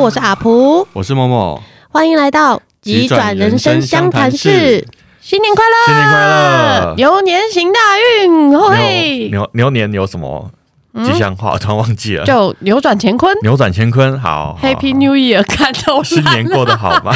我是阿普，我是默默，欢迎来到急转人生相谈室。新年快乐！新年快乐！牛年行大运！嘿，牛牛年有什么吉祥话？我突然忘记了。就扭转乾坤，扭转乾坤。好，Happy New Year！看到新年过得好吗？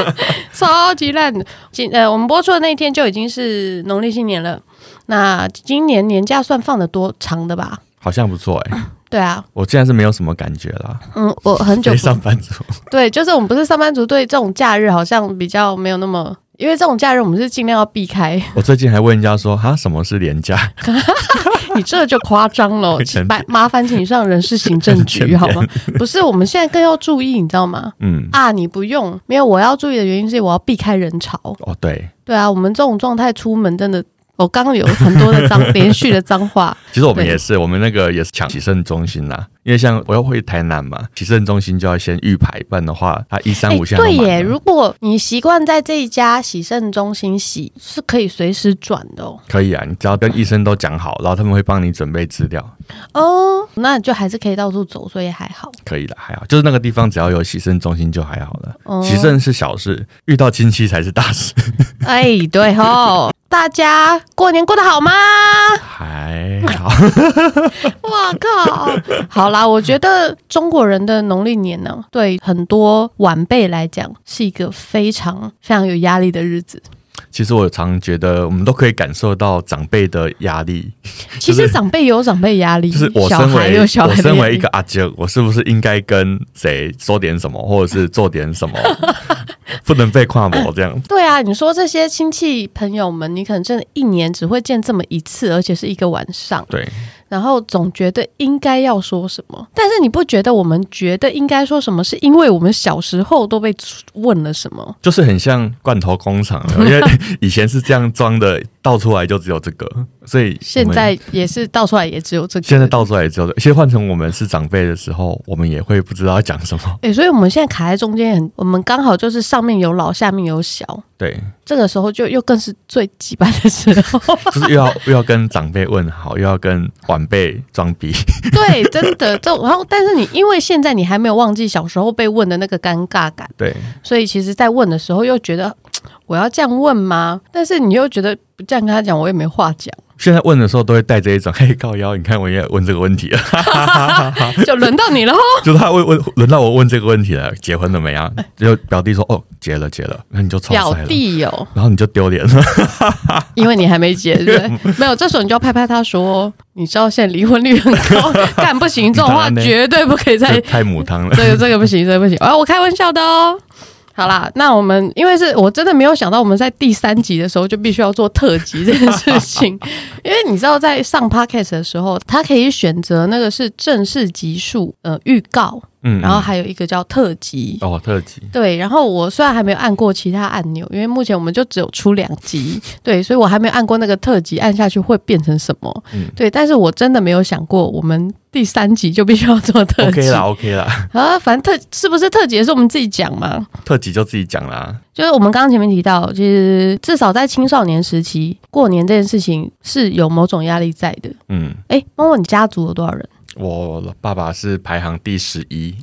超级烂。今呃，我们播出的那一天就已经是农历新年了。那今年年假算放的多长的吧？好像不错哎。对啊，我现在是没有什么感觉啦。嗯，我很久没上班族。对，就是我们不是上班族，对这种假日好像比较没有那么，因为这种假日我们是尽量要避开。我最近还问人家说，哈，什么是廉价？你这就夸张了，麻麻烦请上人事行政局好吗？不是，我们现在更要注意，你知道吗？嗯啊，你不用，没有，我要注意的原因是我要避开人潮。哦，对，对啊，我们这种状态出门真的。我刚刚有很多的脏 连续的脏话。其实我们也是，我们那个也是抢洗肾中心呐，因为像我要回台南嘛，洗肾中心就要先预排，不然的话，他一三五线。对耶，如果你习惯在这一家洗肾中心洗，是可以随时转的哦。可以啊，你只要跟医生都讲好，然后他们会帮你准备资料。哦，那你就还是可以到处走，所以还好。可以的，还好，就是那个地方只要有洗肾中心就还好了。哦，洗肾是小事，遇到亲戚才是大事。哎，对吼。大家过年过得好吗？还好。哇靠！好啦，我觉得中国人的农历年呢，对很多晚辈来讲是一个非常非常有压力的日子。其实我常觉得，我们都可以感受到长辈的压力。其实长辈有长辈压力，就是我身为我身为一个阿姐，我是不是应该跟谁说点什么，或者是做点什么，不能被跨模这样？对啊，你说这些亲戚朋友们，你可能真的一年只会见这么一次，而且是一个晚上。对。然后总觉得应该要说什么，但是你不觉得我们觉得应该说什么，是因为我们小时候都被问了什么？就是很像罐头工厂，因为 以前是这样装的，倒出来就只有这个，所以现在也是倒出来也只有这个。现在倒出来也只有这个。其实换成我们是长辈的时候，我们也会不知道要讲什么。哎、欸，所以我们现在卡在中间，很我们刚好就是上面有老，下面有小。对，这个时候就又更是最机掰的时候，就是又要又要跟长辈问好，又要跟晚辈装逼。对，真的，就然后，但是你因为现在你还没有忘记小时候被问的那个尴尬感，对，所以其实，在问的时候又觉得我要这样问吗？但是你又觉得不这样跟他讲，我也没话讲。现在问的时候都会带着一种嘿靠腰，你看我也问这个问题了，就轮到你了，就他问问轮到我问这个问题了，结婚了没啊？就表弟说哦结了结了，那你就。表弟有，然后你就丢脸了，因为你还没结，对不对？没有，这时候你就要拍拍他说，你知道现在离婚率很高，干不行，这种话绝对不可以再太母汤了，这个这个不行，这个不行，啊，我开玩笑的哦。好啦，那我们因为是我真的没有想到，我们在第三集的时候就必须要做特辑这件事情，因为你知道，在上 podcast 的时候，他可以选择那个是正式集数呃预告。嗯，然后还有一个叫特辑哦，特辑对。然后我虽然还没有按过其他按钮，因为目前我们就只有出两集，对，所以我还没有按过那个特辑，按下去会变成什么？嗯，对。但是我真的没有想过，我们第三集就必须要做特辑。OK 啦，OK 啦。啊，反正特是不是特辑也是我们自己讲嘛？特辑就自己讲啦。就是我们刚刚前面提到，其实至少在青少年时期，过年这件事情是有某种压力在的。嗯，哎，猫猫你家族有多少人？我爸爸是排行第十一，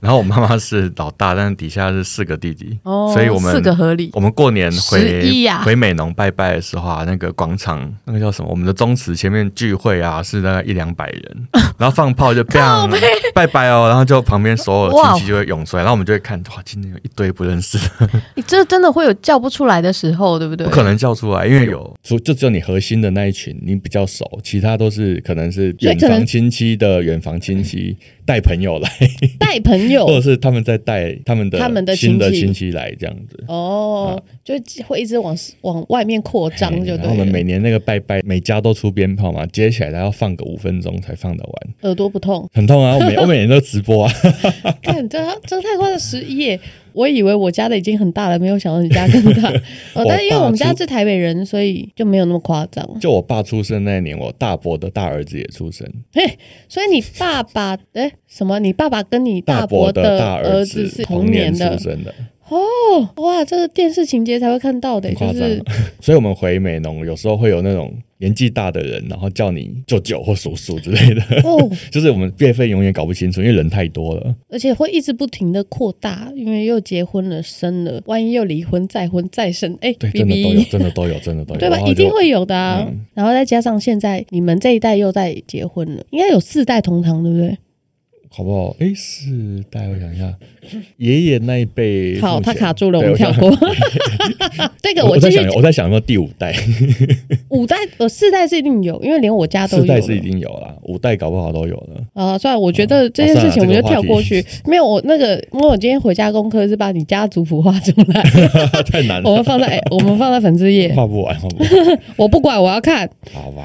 然后我妈妈是老大，但是底下是四个弟弟，哦，所以我们四个合理。我们过年回回美农拜拜的时候啊，那个广场那个叫什么？我们的宗祠前面聚会啊，是大概一两百人，然后放炮就这样拜拜哦，然后就旁边所有亲戚就会涌出来，然后我们就会看，哇，今天有一堆不认识的。你这真的会有叫不出来的时候，对不对？不可能叫出来，因为有就就只有你核心的那一群你比较熟，其他都是可能是远房亲戚的。远房亲戚带朋友来，带朋友，或者是他们在带他们的他们的新的亲戚来这样子。哦，就会一直往往外面扩张，就对。然后我们每年那个拜拜，每家都出鞭炮嘛，接起来要放个五分钟才放得完。耳朵不痛？很痛啊！我每 我每年都直播啊。看这这太快了，十一耶！我以为我家的已经很大了，没有想到你家更大。哦，但是因为我们家是台北人，所以就没有那么夸张。就我爸出生那年，我大伯的大儿子也出生。嘿，所以你爸爸哎什么？你爸爸跟你大伯的大儿子是同年的。出生的。哦，哇，这个电视情节才会看到的，就是，所以我们回美农有时候会有那种年纪大的人，然后叫你舅舅或叔叔之类的，哦，就是我们辈分永远搞不清楚，因为人太多了，而且会一直不停的扩大，因为又结婚了，生了，万一又离婚再婚再生，哎，对，真的都有，真的都有，真的都有，对吧？一定会有的啊，嗯、然后再加上现在你们这一代又在结婚了，应该有四代同堂，对不对？好不好？哎，四代，我想一下，爷爷那一辈，好，他卡住了，我们跳过。这个我继续，我在想有没有第五代？五代呃，四代是一定有，因为连我家都有。四代是一定有啦，五代搞不好都有了。啊，算了，我觉得这件事情我们就跳过去。没有，我那个，因为我今天回家功课是把你家族谱画出来，太难了。我们放在，我们放在粉丝页，画不完，画不完。我不管，我要看。好吧。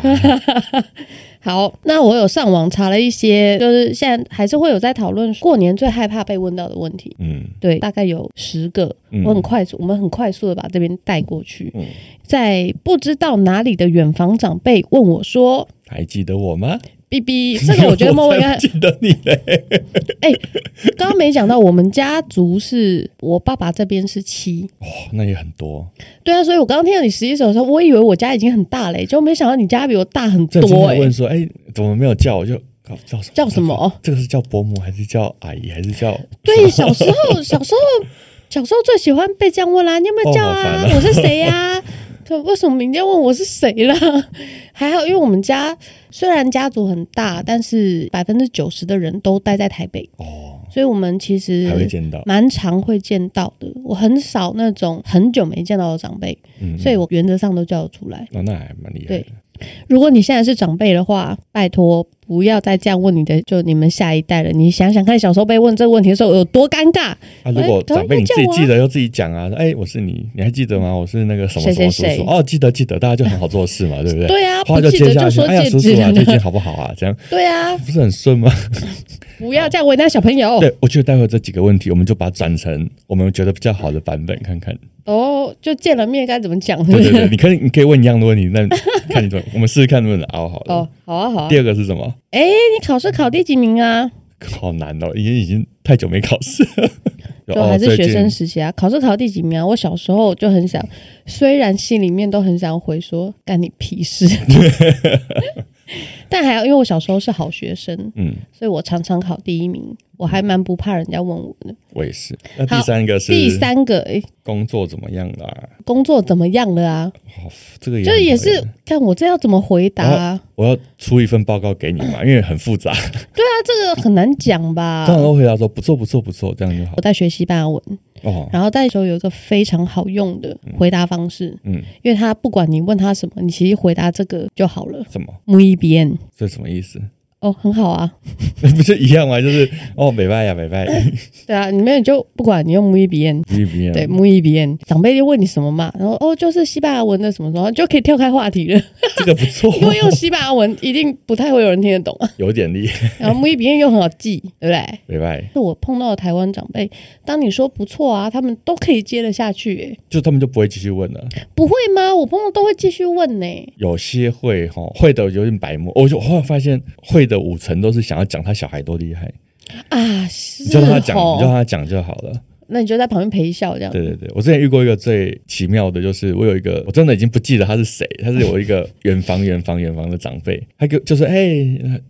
好，那我有上网查了一些，就是现在还是会有在讨论过年最害怕被问到的问题。嗯，对，大概有十个，嗯、我很快速，我们很快速的把这边带过去。嗯，在不知道哪里的远房长辈问我说：“还记得我吗？” B B，这个我觉得 莫文应该记得你嘞。哎，刚刚没讲到，我们家族是我爸爸这边是七，哦，那也很多。对啊，所以我刚刚听到你十一手的时候，我以为我家已经很大嘞，就没想到你家比我大很多。哎，问说，哎，怎么没有叫我就叫什么？叫什么？这个是叫伯母还是叫阿姨还是叫？对，小时候小时候小时候最喜欢被这样问啦，你有没有叫啊？我是谁呀？为什么明天问我是谁了？还好，因为我们家虽然家族很大，但是百分之九十的人都待在台北哦，所以我们其实还会见到，蛮常会见到的。我很少那种很久没见到的长辈，嗯嗯，所以我原则上都叫得出来。哦，那还蛮厉害的。对。如果你现在是长辈的话，拜托不要再这样问你的，就你们下一代了。你想想看，小时候被问这个问题的时候有多尴尬。啊，如果长辈你自己记得又自己讲啊，哎，我是你，你还记得吗？我是那个什么什么叔叔哦，记得记得，大家就很好做事嘛，对不对？对啊，不记得就说姐姐啊，最近好不好啊？这样对啊，不是很顺吗？不要这样为难小朋友。对，我觉得待会这几个问题，我们就把它转成我们觉得比较好的版本看看。哦，就见了面该怎么讲？对对对，你可以你可以问一样的问题，那看你怎么，我们试试看能不能熬好了。哦，好啊好 啊。第二个是什么？哎，你考试考第几名啊？好难哦，已经已经太久没考试了。就还是学生时期啊，考试考第几名啊？我小时候就很想，虽然心里面都很想回说干你屁事。但还要，因为我小时候是好学生，嗯，所以我常常考第一名。我还蛮不怕人家问我的。我也是。那第三个是第三个，哎，工作怎么样啦？工作怎么样了啊？哦，这个也就也是看我这要怎么回答啊？我要出一份报告给你嘛，因为很复杂。对啊，这个很难讲吧？通常都回答说不错不错不错，这样就好。我在学西班牙文。哦，然后那时候有一个非常好用的回答方式，嗯，嗯，因为他不管你问他什么，你其实回答这个就好了。什么？Muy bien，这什么意思？哦，很好啊，不是一样吗？就是哦，美拜呀，美拜。对啊，你们就不管你用 muy bien，muy bien，对 muy bien，长辈就问你什么嘛，然后哦，就是西班牙文的什么什么，就可以跳开话题了。这个不错，因为用西班牙文一定不太会有人听得懂啊，有点厉害。然后 muy bien 又很好记，对不对？美拜。是我碰到的台湾长辈，当你说不错啊，他们都可以接得下去，哎，就他们就不会继续问了。不会吗？我碰到都会继续问呢。有些会哈，会的有点白目。我就后来发现会的五成都是。想要讲他小孩多厉害啊！是你就让他讲，你就让他讲就好了。那你就在旁边陪笑，这样。对对对，我之前遇过一个最奇妙的，就是我有一个，我真的已经不记得他是谁，他是我一个远房远房远房的长辈，他就就是哎，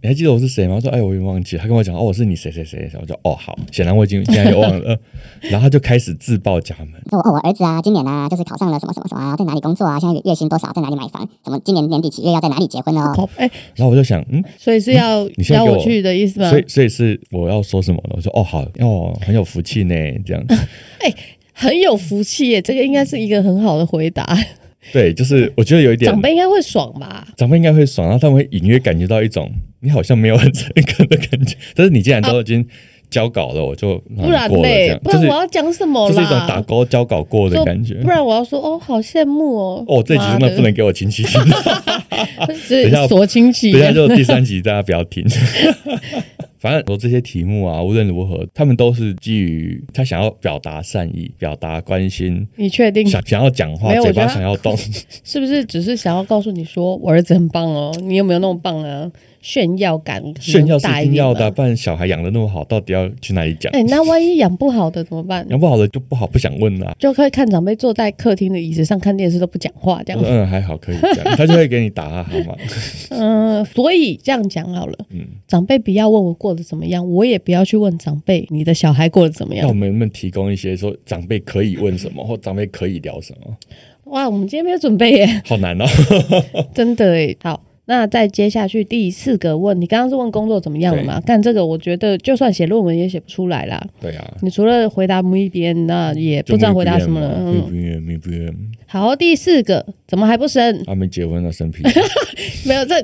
你还记得我是谁吗？我说哎，我也忘记了。他跟我讲哦，我是你谁谁谁，我说哦好，显然我已经现在又忘了。然后他就开始自报家门，说哦，我儿子啊，今年啊，就是考上了什么什么什么啊，在哪里工作啊？现在月薪多少？在哪里买房？什么今年年底几月要在哪里结婚哦？哎，然后我就想，嗯，所以是要你邀我去的意思吗？所以所以是我要说什么呢？我说哦好哦，很有福气呢，这样。哎。很有福气耶，这个应该是一个很好的回答。对，就是我觉得有一点长辈应该会爽吧？长辈应该会爽，然后他们会隐约感觉到一种你好像没有很诚恳的感觉。但是你既然都已经交稿了，啊、我就不然嘞，不然我要讲什么啦？就是一种打勾交稿过的感觉。不然我要说哦，好羡慕哦。哦，这集真的不能给我亲戚听。等一下锁亲戚，等一下就第三集大家不要听。反正说这些题目啊，无论如何，他们都是基于他想要表达善意、表达关心。你确定？想想要讲话，嘴巴想要动，是不是只是想要告诉你说我儿子很棒哦？你有没有那么棒啊？炫耀感，炫耀是一定要的，不然小孩养的那么好，到底要去哪里讲？哎、欸，那万一养不好的怎么办？养不好的就不好，不想问了、啊，就可以看长辈坐在客厅的椅子上看电视都不讲话，这样。嗯，还好可以这样，他就会给你打哈哈嘛。嗯，所以这样讲好了。嗯，长辈不要问我过得怎么样，我也不要去问长辈你的小孩过得怎么样。那我们能不能提供一些说长辈可以问什么，或长辈可以聊什么？哇，我们今天没有准备耶，好难哦，真的耶。好，那再接下去第四个问你，刚刚是问工作怎么样了嘛？干这个，我觉得就算写论文也写不出来啦。对啊，你除了回答 muy bien，那也不知道回答什么了。muy bien，muy bien。好，第四个，怎么还不生？还没结婚呢，生屁。没有这。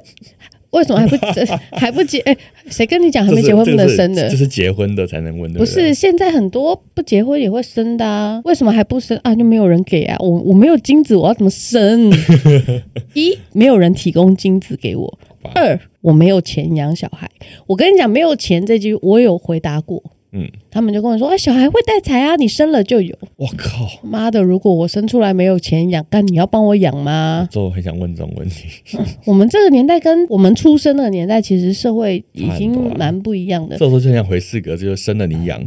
为什么还不 还不结？哎，谁跟你讲还没结婚不能生的？这是结婚的才能问的。不是，现在很多不结婚也会生的啊？为什么还不生啊？就没有人给啊？我我没有精子，我要怎么生？一没有人提供精子给我。二我没有钱养小孩。我跟你讲，没有钱这句我有回答过。嗯，他们就跟我说：“哎，小孩会带财啊，你生了就有。”我靠，妈的！如果我生出来没有钱养，但你要帮我养吗？这我很想问这种问题。我们这个年代跟我们出生的年代，其实社会已经蛮不一样的。这时候就想回四格，就是生了你养，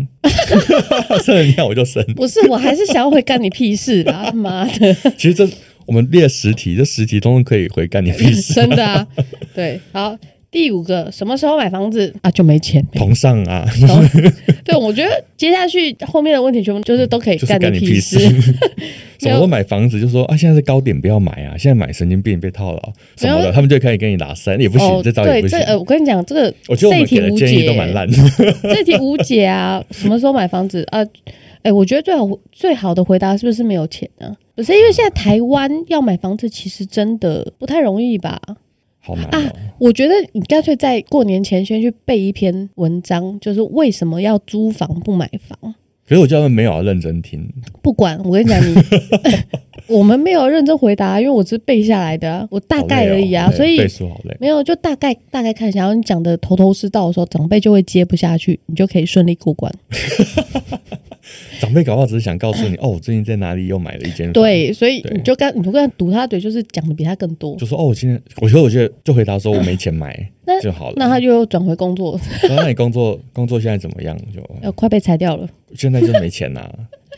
生了你养我就生。不是，我还是想要回干你屁事啊！妈的！其实这我们列十题，这十题通通可以回干你屁事，真的啊。对，好。第五个，什么时候买房子啊？就没钱。同上啊。对，我觉得接下去后面的问题全部就是都可以 干你屁事。什么时候买房子就说啊，现在是高点，不要买啊！现在买神经病被套牢什么的，他们就可以跟你拉三，也不行，这招也不行。这呃我跟你讲，这个我觉得我们给的建议都蛮烂的。这题无解啊！什么时候买房子啊？哎，我觉得最好最好的回答是不是没有钱呢？不是，因为现在台湾要买房子其实真的不太容易吧？好难啊！我觉得你干脆在过年前先去背一篇文章，就是为什么要租房不买房。可是我叫他们没有要认真听。不管，我跟你讲，你 我们没有认真回答，因为我只是背下来的，我大概而已啊。所以背书好累，没有就大概大概看一下，然后你讲的头头是道的时候，长辈就会接不下去，你就可以顺利过关。长辈搞不好只是想告诉你，哦，我最近在哪里又买了一间房。对，所以你就跟你就跟他堵他嘴，就是讲的比他更多。就说哦，我今天，我觉得我觉得就回答说我没钱买，那就好了。那他就转回工作。那你工作工作现在怎么样？就 要快被裁掉了。现在就没钱呐，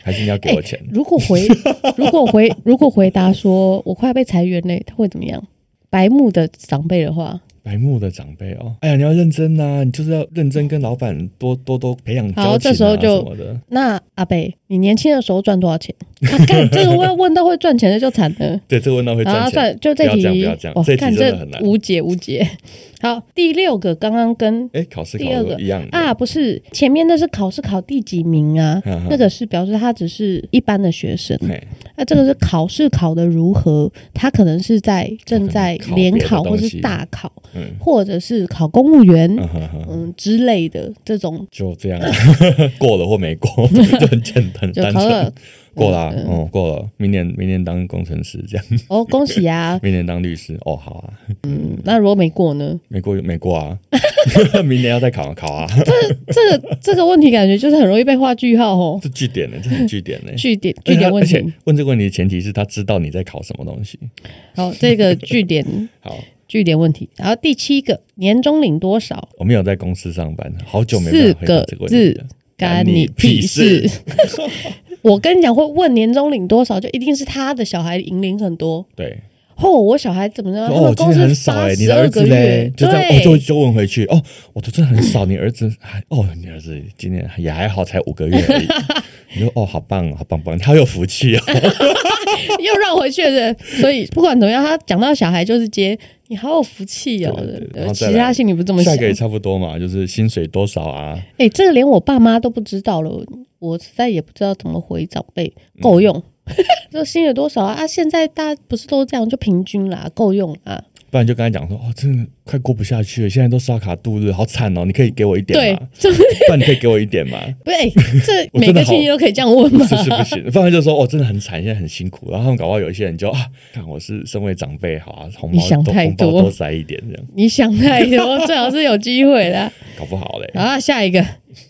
还是你要给我钱？如果回 如果回如果回答说我快要被裁员嘞，他会怎么样？白目的长辈的话。白目的长辈哦，哎呀，你要认真呐、啊，你就是要认真跟老板多多多培养交情啊，好，这时候就什么的。那阿北，你年轻的时候赚多少钱？啊，看这个问问到会赚钱的就惨了。对，这个问到会赚钱。啊，算就这题，不要这样，这题真的很难，无解无解。好，第六个刚刚跟哎考试第二个一样啊，不是前面那是考试考第几名啊？那个是表示他只是一般的学生。那这个是考试考得如何？他可能是在正在联考或是大考，嗯、或者是考公务员，嗯之类的这种。就这样 过了或没过 就很简单，就考了。过了、啊，嗯，嗯，过了。明年，明年当工程师这样。哦，恭喜啊！明年当律师，哦，好啊。嗯，那如果没过呢？没过就没过啊。明年要再考考啊。这这个这个问题感觉就是很容易被画句号哦。这句点呢？这是句点呢？句点句点问题。问这个问题的前提是他知道你在考什么东西。好，这个句点好，句点问题。然后第七个，年终领多少？我没有在公司上班，好久没有这个问题了。干你屁事！我跟你讲，会问年终领多少，就一定是他的小孩银领很多。对，哦，我小孩怎么着？哦，今年很少哎，你的儿子嘞？就这样，我就就问回去。哦，我的真的很少，你儿子还哦，你儿子今年也还好，才五个月而已。你说哦，好棒，好棒棒，他好有福气哦，又绕回去了。所以不管怎么样，他讲到小孩就是接。你好有福气哦！其他心里不这么想。下个也差不多嘛，就是薪水多少啊？哎、欸，这个连我爸妈都不知道了，我实在也不知道怎么回长辈。够用，这薪水多少啊？啊，现在大家不是都这样，就平均啦，够用啊。不然就跟他讲说，哦，真的快过不下去了，现在都刷卡度日，好惨哦！你可以给我一点吗？对，不然你可以给我一点吗？对，这 每个亲戚都可以这样问吗？是是不行，不然就说，哦，真的很惨，现在很辛苦。然后他们搞不好有一些人就啊，看我是身为长辈，好啊，红包红包多塞一点这样。你想太多，最好是有机会的。搞不好嘞。好，下一个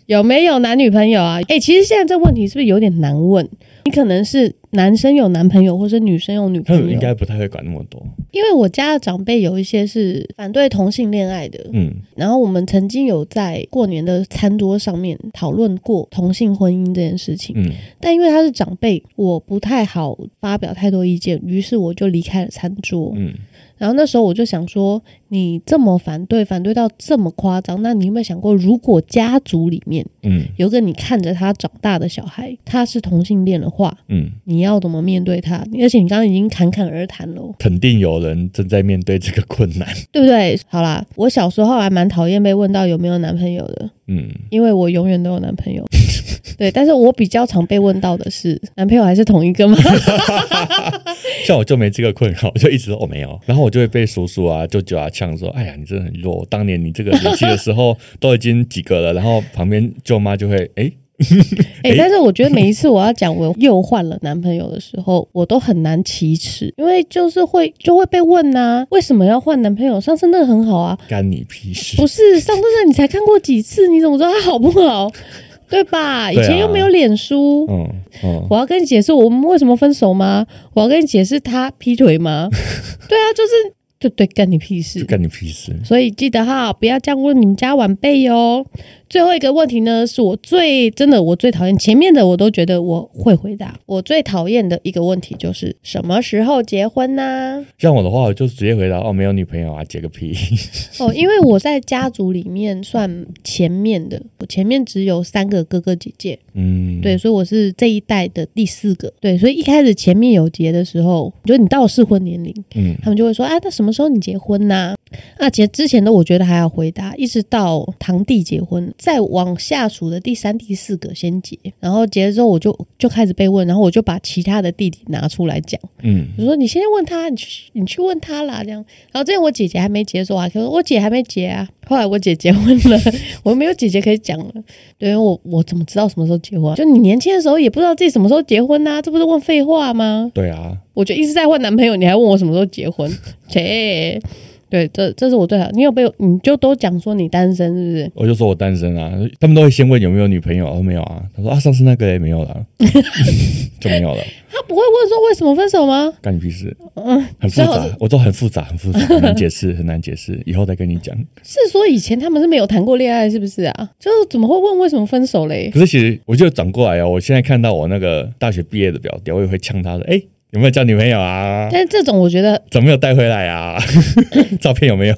有没有男女朋友啊？哎，其实现在这问题是不是有点难问？你可能是男生有男朋友，或者女生有女朋友，应该不太会管那么多。因为我家的长辈有一些是反对同性恋爱的，嗯，然后我们曾经有在过年的餐桌上面讨论过同性婚姻这件事情，嗯，但因为他是长辈，我不太好发表太多意见，于是我就离开了餐桌，嗯。然后那时候我就想说，你这么反对，反对到这么夸张，那你有没有想过，如果家族里面，嗯，有个你看着他长大的小孩，他是同性恋的话，嗯，你要怎么面对他？而且你刚刚已经侃侃而谈了，肯定有人正在面对这个困难，对不对？好啦，我小时候还蛮讨厌被问到有没有男朋友的，嗯，因为我永远都有男朋友，对，但是我比较常被问到的是，男朋友还是同一个吗？像我就没这个困扰，我就一直说我没有，然后我就会被叔叔啊、舅舅啊呛说：“哎呀，你真的很弱！当年你这个年纪的时候都已经几个了。”然后旁边舅妈就会哎哎，但是我觉得每一次我要讲我又换了男朋友的时候，我都很难启齿，因为就是会就会被问呐、啊，为什么要换男朋友？上次那个很好啊，干你屁事！不是上次那你才看过几次，你怎么知道他好不好？对吧？以前又没有脸书，嗯，嗯，我要跟你解释我们为什么分手吗？我要跟你解释他劈腿吗？对啊，就是。就对，干你屁事！干你屁事！所以记得哈，不要这样问你们家晚辈哟。最后一个问题呢，是我最真的我最讨厌，前面的我都觉得我会回答。我最讨厌的一个问题就是什么时候结婚呢、啊？像我的话，我就直接回答哦，没有女朋友啊，结个屁！哦，因为我在家族里面算前面的，我前面只有三个哥哥姐姐，嗯，对，所以我是这一代的第四个。对，所以一开始前面有结的时候，就你到适婚年龄，嗯，他们就会说，哎、啊，那什么时候你结婚呢、啊？啊，其实之前的我觉得还要回答，一直到堂弟结婚。再往下数的第三、第四个先结，然后结了之后，我就就开始被问，然后我就把其他的弟弟拿出来讲，嗯，我说你先问他，你去你去问他啦，这样。然后之前我姐姐还没结的时候啊，可是我姐还没结啊。后来我姐结婚了，我没有姐姐可以讲了，对，我我怎么知道什么时候结婚？就你年轻的时候也不知道自己什么时候结婚呐、啊，这不是问废话吗？对啊，我就一直在问男朋友，你还问我什么时候结婚？切。对，这这是我最好。你有没有？你就都讲说你单身是不是？我就说我单身啊。他们都会先问有没有女朋友，没有啊。他说啊，上次那个也没有了，就没有了。他不会问说为什么分手吗？干你屁事。嗯，很复杂，我都很复杂，很复杂，很难解释，很难解释。以后再跟你讲。是说以前他们是没有谈过恋爱，是不是啊？就是怎么会问为什么分手嘞？可是其实我就转过来啊，我现在看到我那个大学毕业的表弟，我也会呛他的。哎。有没有交女朋友啊？但是这种我觉得怎么没有带回来啊？照片有没有？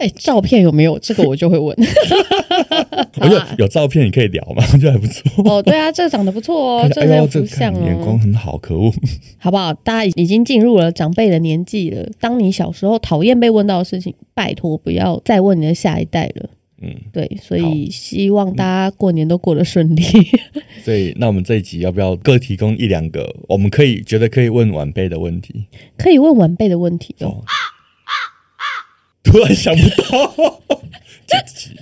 哎、欸，照片有没有？这个我就会问。我有照片你可以聊嘛，我觉得还不错。哦，对啊，这个长得不错哦，这个不像哦，眼光很好，可恶。好不好？大家已经进入了长辈的年纪了。当你小时候讨厌被问到的事情，拜托不要再问你的下一代了。嗯，对，所以希望大家过年都过得顺利。所以，那我们这一集要不要各提供一两个我们可以觉得可以问晚辈的问题？可以问晚辈的问题哦。哦突然想不到 这集。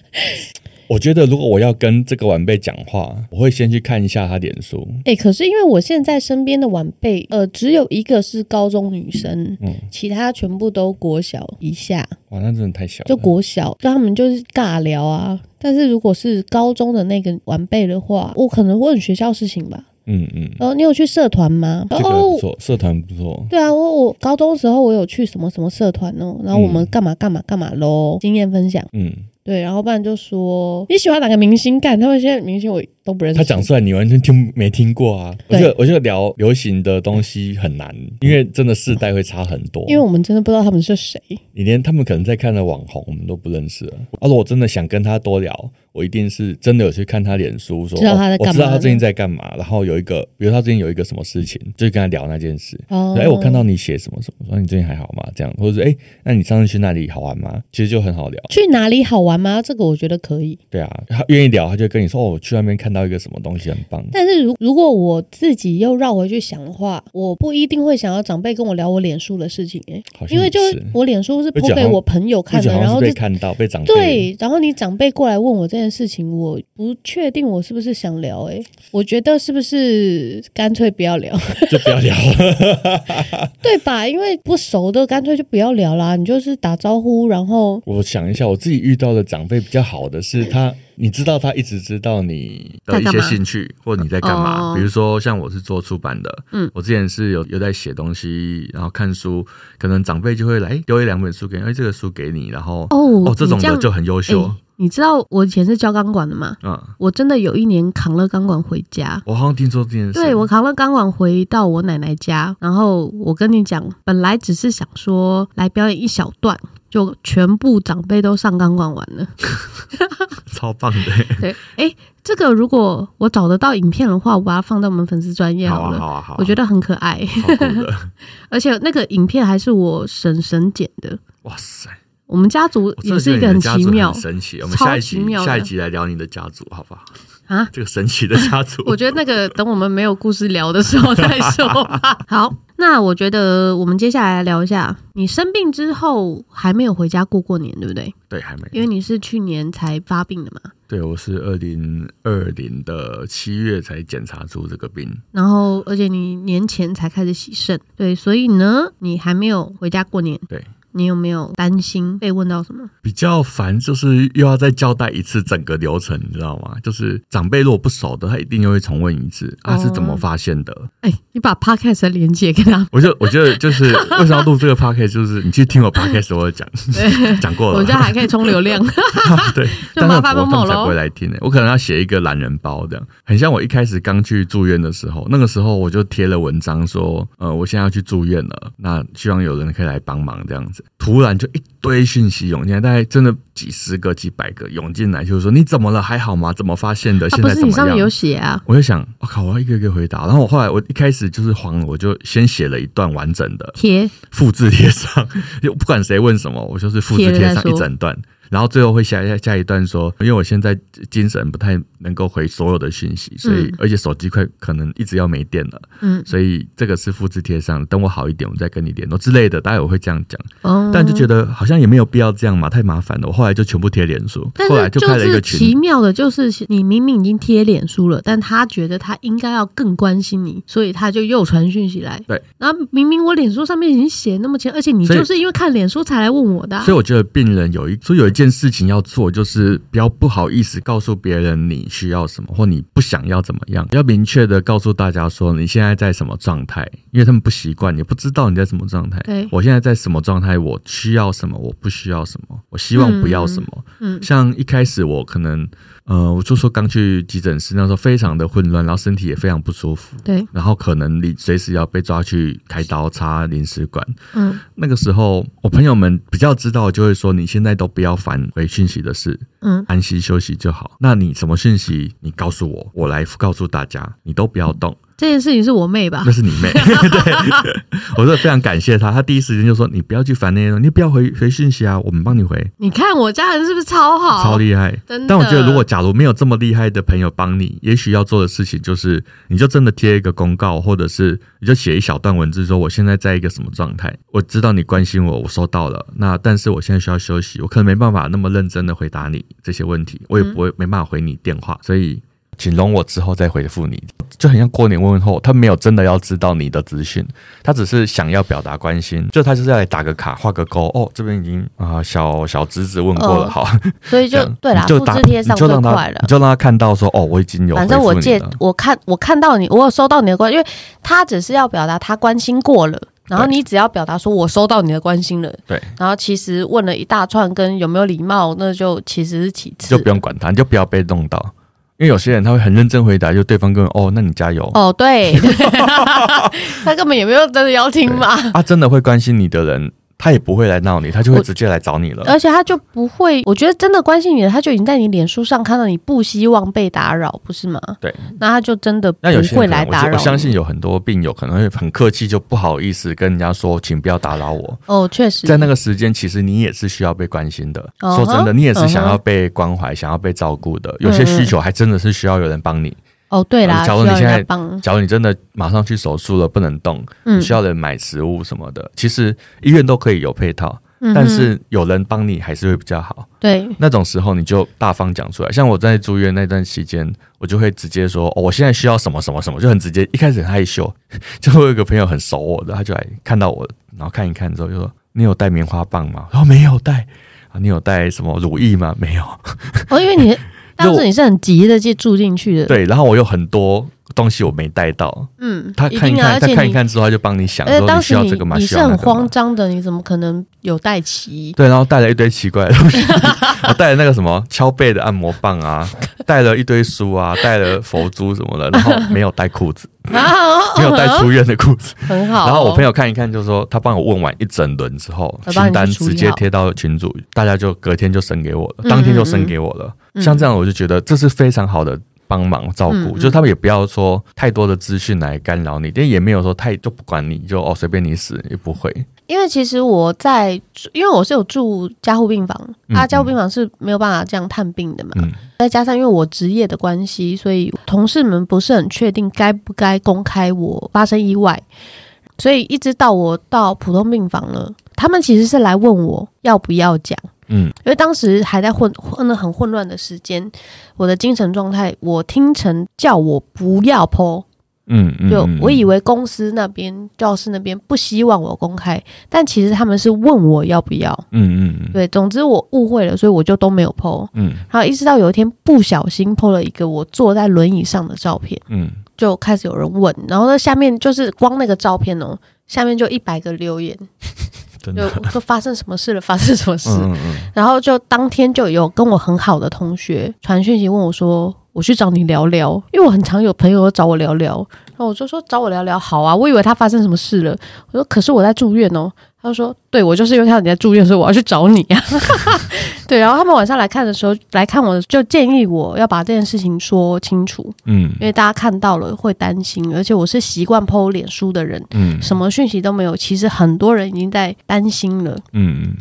我觉得，如果我要跟这个晚辈讲话，我会先去看一下他脸书。哎、欸，可是因为我现在身边的晚辈，呃，只有一个是高中女生，嗯，其他全部都国小以下。哇，那真的太小了。就国小，跟他们就是尬聊啊。但是如果是高中的那个晚辈的话，我可能会问学校事情吧。嗯嗯。然后你有去社团吗？这个不错，社团不错。对啊，我我高中的时候我有去什么什么社团哦，然后我们干嘛干嘛干嘛喽，经验分享。嗯。对，然后不然就说你喜欢哪个明星干？他们现在明星我都不认识。他讲出来你完全听没听过啊？我觉得我觉得聊流行的东西很难，因为真的世代会差很多。因为我们真的不知道他们是谁，你连他们可能在看的网红我们都不认识啊。如果我真的想跟他多聊。我一定是真的有去看他脸书，说知道他在干嘛，哦，我知道他最近在干嘛。然后有一个，比如他最近有一个什么事情，就跟他聊那件事。哦，哎，我看到你写什么什么，说你最近还好吗？这样，或者是哎，那你上次去那里好玩吗？其实就很好聊。去哪里好玩吗？这个我觉得可以。对啊，他愿意聊，他就跟你说，哦，我去那边看到一个什么东西很棒。但是如如果我自己又绕回去想的话，我不一定会想要长辈跟我聊我脸书的事情，哎，因为就我脸书是 po 给我朋友看的，然后就被看到被长辈对，然后你长辈过来问我这件事情，我不确定我是不是想聊。哎，我觉得是不是干脆不要聊，就不要聊，对吧？因为不熟的，干脆就不要聊啦。你就是打招呼，然后我想一下，我自己遇到的长辈比较好的是他。你知道他一直知道你的一些兴趣，或你在干嘛？比如说，像我是做出版的，嗯，我之前是有有在写东西，然后看书，可能长辈就会来丢一两本书给你，哎，这个书给你，然后哦哦，这种的就很优秀。你知道我以前是教钢管的吗？嗯，我真的有一年扛了钢管回家。我好像听说这件事。对，我扛了钢管回到我奶奶家，然后我跟你讲，本来只是想说来表演一小段。就全部长辈都上钢管玩了，超棒的。对，哎、欸，这个如果我找得到影片的话，我把它放到我们粉丝专业好了。好啊，好啊，好啊，我觉得很可爱。而且那个影片还是我婶婶剪的。哇塞，我们家族也是一个很奇妙、很神奇。我们下一集下一集来聊你的家族，好不好？啊，这个神奇的家族，我觉得那个等我们没有故事聊的时候再说吧。好，那我觉得我们接下来来聊一下，你生病之后还没有回家过过年，对不对？对，还没，因为你是去年才发病的嘛。对，我是二零二零的七月才检查出这个病，然后而且你年前才开始洗肾，对，所以呢，你还没有回家过年。对。你有没有担心被问到什么？比较烦，就是又要再交代一次整个流程，你知道吗？就是长辈如果不熟的，他一定又会重问一次，啊、是怎么发现的？哎、欸，你把 podcast 的连接给他。我就我觉得就是为什么要录这个 podcast，就是你去听我 podcast 我讲 讲过了，我家还可以充流量。对，就麻烦某某了。才不会来听呢、欸，我可能要写一个懒人包，这样很像我一开始刚去住院的时候，那个时候我就贴了文章说，呃，我现在要去住院了，那希望有人可以来帮忙这样子。突然就一堆讯息涌进来，大概真的几十个、几百个涌进来，就是说你怎么了？还好吗？怎么发现的？啊、现在怎么样？不是你上面有写啊？我就想，我、哦、靠，我要一个一个回答。然后我后来我一开始就是慌了，我就先写了一段完整的贴，复制贴上，就不管谁问什么，我就是复制贴上一整段。然后最后会下下下一段说，因为我现在精神不太能够回所有的讯息，所以、嗯、而且手机快可能一直要没电了，嗯，所以这个是复制贴上，等我好一点，我再跟你联络之类的，大概我会这样讲。哦，但就觉得好像也没有必要这样嘛，太麻烦了。我后来就全部贴脸书，后来就开了一个群。奇妙的就是你明明已经贴脸书了，但他觉得他应该要更关心你，所以他就又传讯息来。对，然后明明我脸书上面已经写那么清，而且你就是因为看脸书才来问我的、啊，所以我觉得病人有一所以有一。件事情要做，就是不要不好意思告诉别人你需要什么，或你不想要怎么样，要明确的告诉大家说你现在在什么状态，因为他们不习惯，也不知道你在什么状态。对，我现在在什么状态，我需要什么，我不需要什么，我希望不要什么。嗯，像一开始我可能。呃，我就说刚去急诊室那时候非常的混乱，然后身体也非常不舒服。对，然后可能你随时要被抓去开刀插临时管。嗯，那个时候我朋友们比较知道，就会说你现在都不要烦回讯息的事，嗯，安息休息就好。那你什么讯息，你告诉我，我来告诉大家，你都不要动。这件事情是我妹吧？那是你妹。对，我说非常感谢她，她第一时间就说：“你不要去烦那些东西，你不要回回信息啊，我们帮你回。”你看我家人是不是超好？超厉害。但我觉得，如果假如没有这么厉害的朋友帮你，也许要做的事情就是，你就真的贴一个公告，或者是你就写一小段文字，说我现在在一个什么状态，我知道你关心我，我收到了。那但是我现在需要休息，我可能没办法那么认真的回答你这些问题，我也不会没办法回你电话，所以。请容我之后再回复你，就很像过年问问候，他没有真的要知道你的资讯，他只是想要表达关心，就他就是要来打个卡，画个勾。哦，这边已经啊，小小侄子问过了，哦、好，所以就对啦，复制贴上最快了，你就让他看到说，哦，我已经有，反正我借我看我看到你，我有收到你的关，因为他只是要表达他关心过了，然后你只要表达说我收到你的关心了，对，然后其实问了一大串跟有没有礼貌，那就其实是其次，就不用管他，你就不要被弄到。因为有些人他会很认真回答，就对方跟哦，那你加油哦，对，对 他根本也没有真的要听嘛。他真的会关心你的人。他也不会来闹你，他就会直接来找你了。而且他就不会，我觉得真的关心你的，他就已经在你脸书上看到你不希望被打扰，不是吗？对，那他就真的不会来打扰。我相信有很多病友可能会很客气，就不好意思跟人家说，请不要打扰我。哦，确实，在那个时间，其实你也是需要被关心的。说真的，你也是想要被关怀、想要被照顾的。有些需求还真的是需要有人帮你。哦，对啦，假如你现在，假如你真的马上去手术了，不能动，你需要人买食物什么的，其实医院都可以有配套。嗯、但是有人帮你还是会比较好。对，那种时候你就大方讲出来。像我在住院那段期间，我就会直接说：“哦，我现在需要什么什么什么。”就很直接。一开始很害羞，就会有一个朋友很熟我的，他就来看到我，然后看一看之后就说：“你有带棉花棒吗？”然后没有带。啊，你有带什么乳液吗？没有。哦，因为你当时你是很急的就住进去的。对，然后我有很多。东西我没带到，嗯，他看一看，他看一看之后，他就帮你想说你需要这个吗？你是很慌张的，你怎么可能有带齐？对，然后带了一堆奇怪的东西，我带了那个什么敲背的按摩棒啊，带了一堆书啊，带了佛珠什么的，然后没有带裤子，没有带出院的裤子，很好。然后我朋友看一看，就说他帮我问完一整轮之后，清单直接贴到群组，大家就隔天就升给我了，当天就升给我了。像这样，我就觉得这是非常好的。帮忙照顾，嗯、就是他们也不要说太多的资讯来干扰你，但也没有说太就不管你就哦随便你死也不会。因为其实我在，因为我是有住加护病房，嗯、啊，加护病房是没有办法这样探病的嘛。嗯、再加上因为我职业的关系，所以同事们不是很确定该不该公开我发生意外，所以一直到我到普通病房了，他们其实是来问我要不要讲。嗯，因为当时还在混混的很混乱的时间，我的精神状态，我听成叫我不要 po，嗯，嗯，就我以为公司那边教室那边不希望我公开，但其实他们是问我要不要，嗯嗯，对，总之我误会了，所以我就都没有 po，嗯，然后一直到有一天不小心 po 了一个我坐在轮椅上的照片，嗯，就开始有人问，然后呢下面就是光那个照片哦，下面就一百个留言。就 说发生什么事了？发生什么事？嗯嗯、然后就当天就有跟我很好的同学传讯息问我说：“我去找你聊聊，因为我很常有朋友找我聊聊。”然后我就说：“找我聊聊好啊。”我以为他发生什么事了。我说：“可是我在住院哦。”他就说：“对，我就是因为看到你在住院，所以我要去找你啊。”对，然后他们晚上来看的时候，来看我就建议我要把这件事情说清楚，嗯，因为大家看到了会担心，而且我是习惯 po 脸书的人，嗯，什么讯息都没有，其实很多人已经在担心了，嗯，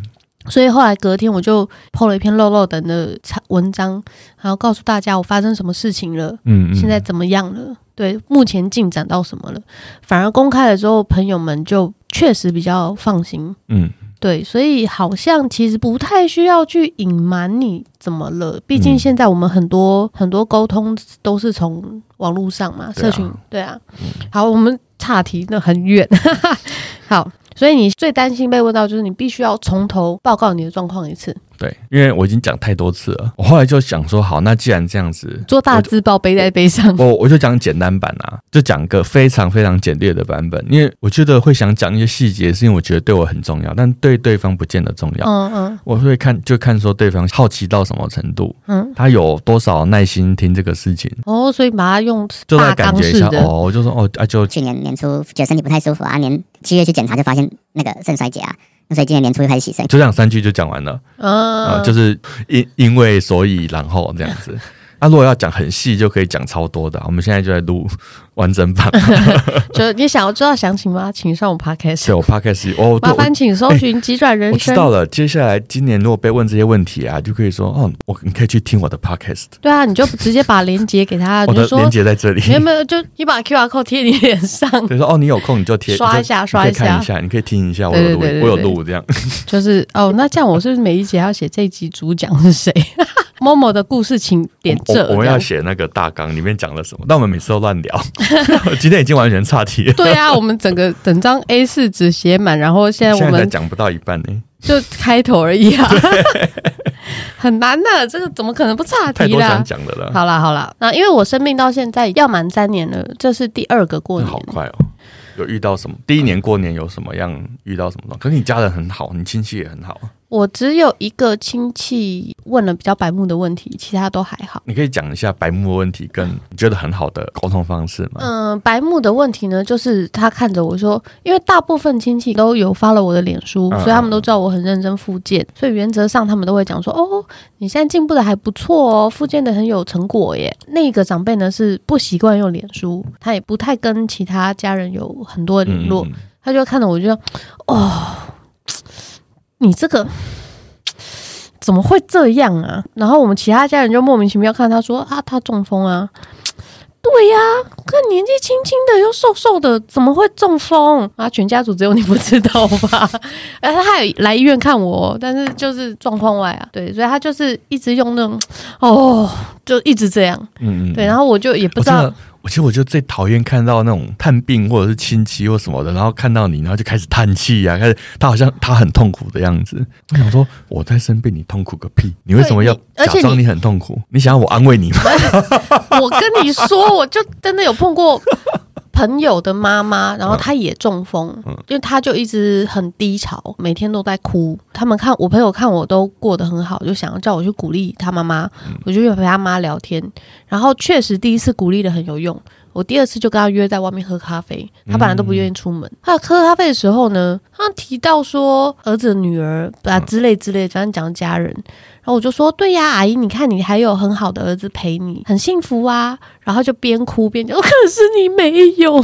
所以后来隔天我就 po 了一篇漏漏等的文章，然后告诉大家我发生什么事情了，嗯，现在怎么样了，对，目前进展到什么了，反而公开了之后，朋友们就。确实比较放心，嗯，对，所以好像其实不太需要去隐瞒你怎么了，毕竟现在我们很多、嗯、很多沟通都是从网络上嘛，社群，对啊，对啊，好，我们岔题那很远，好，所以你最担心被问到，就是你必须要从头报告你的状况一次。对，因为我已经讲太多次了，我后来就想说，好，那既然这样子，做大字报背在背上，我我就讲简单版啊，就讲个非常非常简略的版本，因为我觉得会想讲一些细节，是因为我觉得对我很重要，但对对方不见得重要。嗯嗯，我会看就看说对方好奇到什么程度，嗯，他有多少耐心听这个事情。哦，所以把它用就来感觉一下哦，我就说哦啊，就去年年初觉得身体不太舒服啊，年七月去检查就发现那个肾衰竭啊。所以今年年初就开始洗肾，就这样三句就讲完了。嗯、呃，就是因因为所以然后这样子。那、啊、如果要讲很细，就可以讲超多的。我们现在就在录完整版。就你想要知道详情吗？请上我 Podcast。对，我 Podcast 哦，麻烦请搜寻“急转人生”。我知道了。接下来今年如果被问这些问题啊，就可以说哦，我你可以去听我的 Podcast。对啊，你就直接把链接给他。我的链接在这里。你有没有？就你把 QR code 贴你脸上。比如说哦，你有空你就贴刷一下，刷一下，看一下，你可以听一下。我有录，我有录这样。就是哦，那这样我是不是每一集要写这一集主讲是谁？某某的故事，请点这。我，我们要写那个大纲，里面讲了什么？但我们每次都乱聊，今天已经完全岔题了。对啊，我们整个整张 A 四纸写满，然后现在我们讲不到一半呢，就开头而已啊，很难的，这个怎么可能不岔题啦？讲的了。好啦好啦，那因为我生病到现在要满三年了，这是第二个过年，好快哦。有遇到什么？第一年过年有什么样遇到什么？可是你家人很好，你亲戚也很好。我只有一个亲戚问了比较白目的问题，其他都还好。你可以讲一下白目的问题跟你觉得很好的沟通方式吗？嗯、呃，白目的问题呢，就是他看着我说，因为大部分亲戚都有 follow 我的脸书，所以他们都知道我很认真复健，所以原则上他们都会讲说，哦，你现在进步的还不错哦，复健的很有成果耶。那个长辈呢是不习惯用脸书，他也不太跟其他家人有很多联络，嗯、他就看着我就说，哦。你这个 怎么会这样啊？然后我们其他家人就莫名其妙看他说啊，他中风啊。对呀、啊，看年纪轻轻的又瘦瘦的，怎么会中风啊？全家族只有你不知道吧？哎，他还来医院看我，但是就是状况外啊。对，所以他就是一直用那种哦，就一直这样。嗯嗯。对，然后我就也不知道。其实我就最讨厌看到那种探病或者是亲戚或什么的，然后看到你，然后就开始叹气呀，开始他好像他很痛苦的样子。我想说我在生病，你痛苦个屁！你为什么要假装你很痛苦？你，你想要我安慰你吗？我跟你说，我就真的有碰过。朋友的妈妈，然后她也中风，嗯、因为她就一直很低潮，每天都在哭。他们看我朋友看我都过得很好，就想要叫我去鼓励她妈妈，嗯、我就去陪她妈聊天。然后确实第一次鼓励的很有用，我第二次就跟她约在外面喝咖啡。她本来都不愿意出门，她、嗯、喝咖啡的时候呢，她提到说儿子女儿啊之类之类，反正讲家人。然后我就说，对呀，阿姨，你看你还有很好的儿子陪你，很幸福啊。然后就边哭边讲，可是你没有。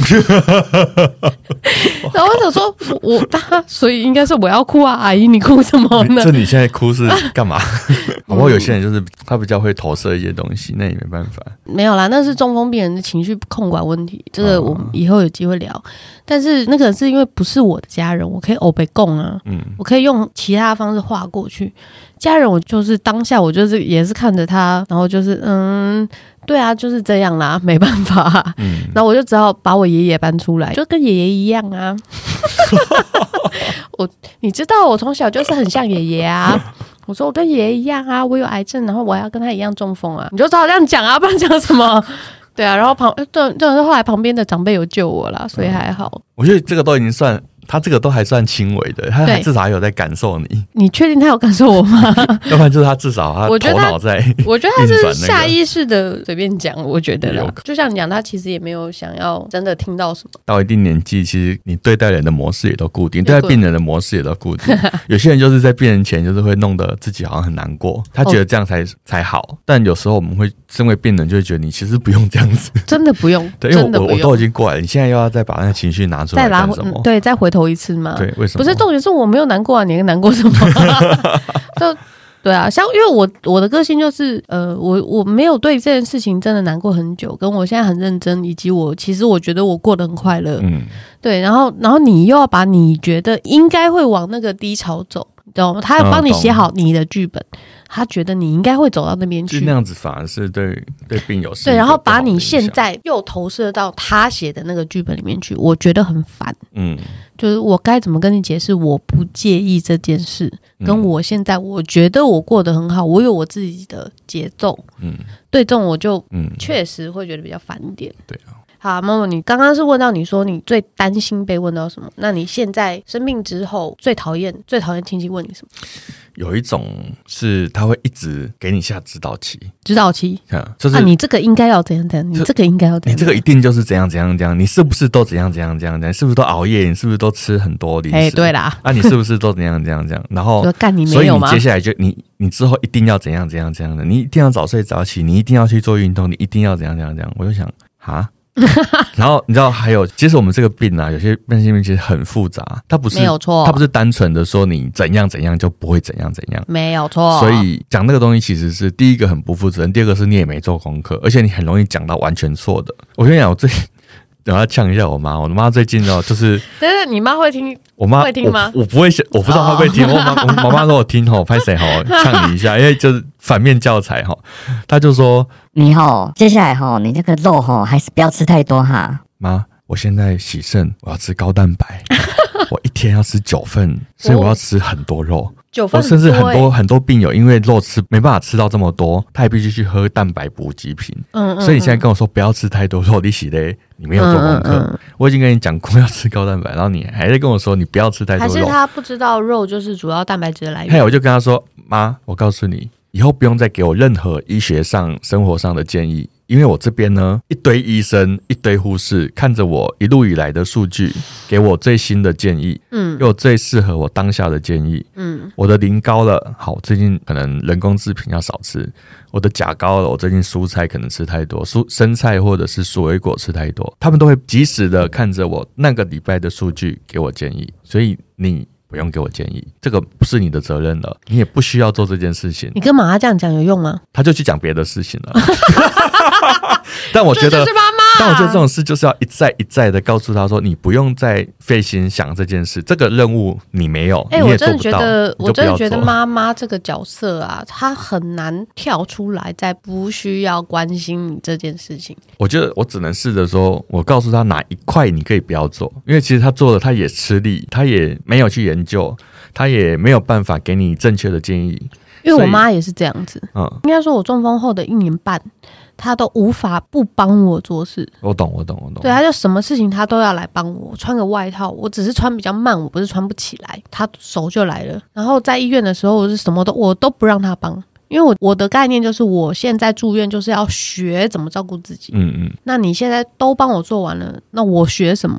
然后我想说，我他所以应该是我要哭啊，阿姨你哭什么呢？这你现在哭是干嘛？不过有些人就是他比较会投射一些东西，那也没办法。没有啦，那是中风病人的情绪控管问题，这个我们以后有机会聊。但是那个是因为不是我的家人，我可以欧被供啊，嗯，我可以用其他方式划过去。家人，我就是当下，我就是也是看着他，然后就是嗯，对啊，就是这样啦，没办法，嗯，然后我就只好把我爷爷搬出来，就跟爷爷一样啊。我你知道，我从小就是很像爷爷啊。我说我跟爷爷一样啊，我有癌症，然后我要跟他一样中风啊。你就只好这样讲啊，不然讲什么？对啊，然后旁对，就是后来旁边的长辈有救我啦，所以还好。嗯，我觉得这个都已经算。他这个都还算轻微的，他至少还有在感受你。你确定他有感受我吗？要不然就是他至少他头脑在，我觉得他是下意识的随便讲。我觉得啦，就像你讲，他其实也没有想要真的听到什么。到一定年纪，其实你对待人的模式也都固定，对待病人的模式也都固定。有些人就是在病人前就是会弄得自己好像很难过，他觉得这样才才好。但有时候我们会身为病人就会觉得你其实不用这样子，真的不用。对，因为我我都已经过来了，你现在又要再把那个情绪拿出来干什么？对，再回。头一次嘛？对，为什么？不是重点是我没有难过啊，你难过什么？就对啊，像因为我我的个性就是呃，我我没有对这件事情真的难过很久，跟我现在很认真，以及我其实我觉得我过得很快乐，嗯，对，然后然后你又要把你觉得应该会往那个低潮走，你懂吗？他要帮你写好你的剧本。嗯他觉得你应该会走到那边去，那样子反而是对对病友对，然后把你现在又投射到他写的那个剧本里面去，我觉得很烦。嗯，就是我该怎么跟你解释？我不介意这件事，跟我现在我觉得我过得很好，我有我自己的节奏。嗯，对，这种我就嗯确实会觉得比较烦一点。对啊。好，默默，你刚刚是问到你说你最担心被问到什么？那你现在生病之后最讨厌最讨厌亲戚问你什么？有一种是他会一直给你下指导棋，指导棋，嗯，就是、啊、你这个应该要怎样怎样，你这个应该要怎样，你这个一定就是怎样怎样怎样，你是不是都怎样怎样怎样怎样？是不是都熬夜？你是不是都吃很多零食？哎，对啦，那、啊、你是不是都怎样怎样怎样？然后 干你没有吗？所以你接下来就你你之后一定要怎样怎样怎样的，你一定要早睡早起，你一定要去做运动，你一定要怎样怎样怎样。我就想啊。然后你知道还有，其实我们这个病啊，有些慢性病其实很复杂，它不是没有错，它不是单纯的说你怎样怎样就不会怎样怎样，没有错。所以讲那个东西其实是第一个很不负责任，第二个是你也没做功课，而且你很容易讲到完全错的。我跟你讲，我最我要呛一下我妈，我的妈最近哦，就是，但是你妈会听，我妈会听吗？我，我不会，我不知道她会听。我妈，我妈妈说我听吼，拍谁吼，呛你一下，因为就是反面教材哈。她就说你吼，接下来吼，你这个肉吼，还是不要吃太多哈。妈，我现在喜肾，我要吃高蛋白，我一天要吃九份，所以我要吃很多肉。九份，甚至很多很多病友因为肉吃没办法吃到这么多，他也必须去喝蛋白补给品。嗯，所以你现在跟我说不要吃太多肉，你洗嘞，你没有做功课。我已经跟你讲过要吃高蛋白，然后你还在跟我说你不要吃太多肉。还是他不知道肉就是主要蛋白质的来源？嘿，我就跟他说，妈，我告诉你，以后不用再给我任何医学上、生活上的建议。因为我这边呢，一堆医生、一堆护士看着我一路以来的数据，给我最新的建议，嗯，又最适合我当下的建议，嗯，我的磷高了，好，最近可能人工制品要少吃；我的钾高了，我最近蔬菜可能吃太多，蔬生菜或者是水果吃太多，他们都会及时的看着我那个礼拜的数据给我建议，所以你。不用给我建议，这个不是你的责任了，你也不需要做这件事情。你跟妈妈这样讲有用吗？他就去讲别的事情了。但我觉得，这就是妈妈但我觉得这种事就是要一再一再的告诉他说，你不用再费心想这件事，这个任务你没有，哎、欸，我真的觉得，我真的觉得妈妈这个角色啊，她很难跳出来，在不需要关心你这件事情。我觉得我只能试着说，我告诉他哪一块你可以不要做，因为其实他做了，他也吃力，他也没有去研究，他也没有办法给你正确的建议。因为我妈也是这样子，嗯，应该说我中风后的一年半，她都无法不帮我做事。我懂，我懂，我懂。对，他就什么事情他都要来帮我。穿个外套，我只是穿比较慢，我不是穿不起来，他手就来了。然后在医院的时候，我是什么都我都不让他帮，因为我我的概念就是我现在住院就是要学怎么照顾自己。嗯嗯。那你现在都帮我做完了，那我学什么？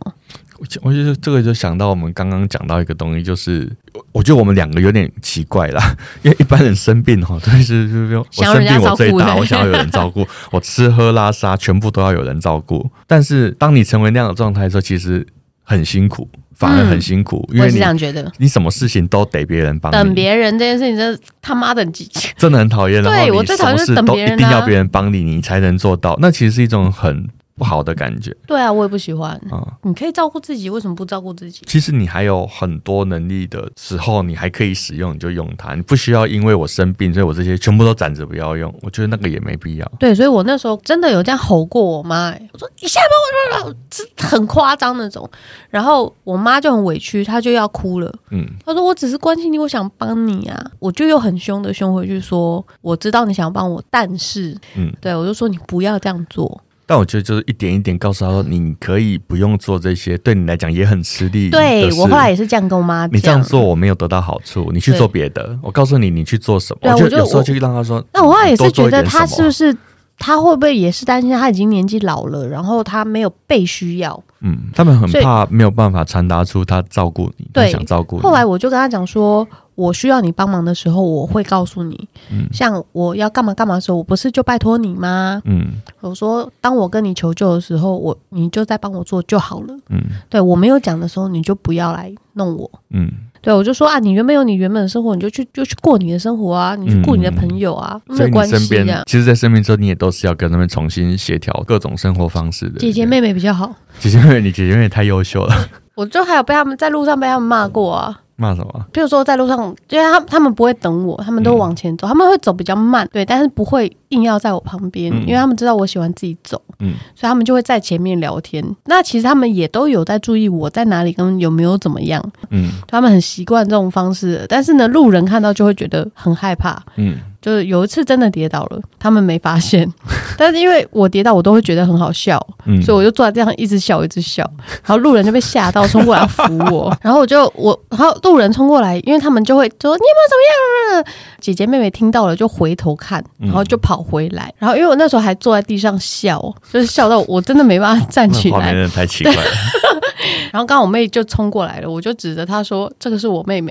我觉得这个就想到我们刚刚讲到一个东西，就是我觉得我们两个有点奇怪啦，因为一般人生病哈，对，是就是说我生病我最大，我想要有人照顾，我吃喝拉撒全部都要有人照顾。但是当你成为那样的状态的时候，其实很辛苦，反而很辛苦，因为你这样觉得，你什么事情都得别人帮，等别人这件事情真的他妈的 真的很讨厌。对，我最讨厌是等别人，一定要别人帮你，你才能做到。那其实是一种很。不好的感觉，对啊，我也不喜欢啊。嗯、你可以照顾自己，为什么不照顾自己？其实你还有很多能力的时候，你还可以使用，你就用它。你不需要因为我生病，所以我这些全部都攒着不要用。我觉得那个也没必要。对，所以我那时候真的有这样吼过我妈、欸，我说你现在帮我，这很夸张那种。然后我妈就很委屈，她就要哭了。嗯，她说我只是关心你，我想帮你啊。我就又很凶的凶回去说，我知道你想帮我，但是，嗯，对我就说你不要这样做。但我觉得就是一点一点告诉他说，你可以不用做这些，对你来讲也很吃力。对，我后来也是这样跟我妈讲。你这样做我没有得到好处，你去做别的。我告诉你，你去做什么？对，我就有时候就让他说。那我后来也是觉得他是不是他会不会也是担心他已经年纪老了，然后他没有被需要。嗯，他们很怕没有办法传达出他照顾你，对，想照顾你。后来我就跟他讲说。我需要你帮忙的时候，我会告诉你。嗯，像我要干嘛干嘛的时候，我不是就拜托你吗？嗯，我说当我跟你求救的时候，我你就在帮我做就好了。嗯，对，我没有讲的时候，你就不要来弄我。嗯，对，我就说啊，你原本有你原本的生活，你就去就去过你的生活啊，你去顾你的朋友啊，没有关系啊。其实，在生病之后，你也都是要跟他们重新协调各种生活方式的。姐姐妹妹比较好。姐姐妹妹，你姐姐妹妹太优秀了。我就还有被他们在路上被他们骂过啊。骂什么？比如说在路上，因为他们他们不会等我，他们都往前走，嗯、他们会走比较慢，对，但是不会硬要在我旁边，嗯、因为他们知道我喜欢自己走，嗯，所以他们就会在前面聊天。那其实他们也都有在注意我在哪里，跟有没有怎么样，嗯，他们很习惯这种方式，但是呢，路人看到就会觉得很害怕，嗯。就是有一次真的跌倒了，他们没发现，但是因为我跌倒，我都会觉得很好笑，嗯，所以我就坐在这样一直笑一直笑，然后路人就被吓到冲过来扶我，然后我就我，然后路人冲过来，因为他们就会说你有没有怎么样？姐姐妹妹听到了就回头看，然后就跑回来，然后因为我那时候还坐在地上笑，就是笑到我真的没办法站起来，太奇怪了。然后刚我妹就冲过来了，我就指着她说：“这个是我妹妹。”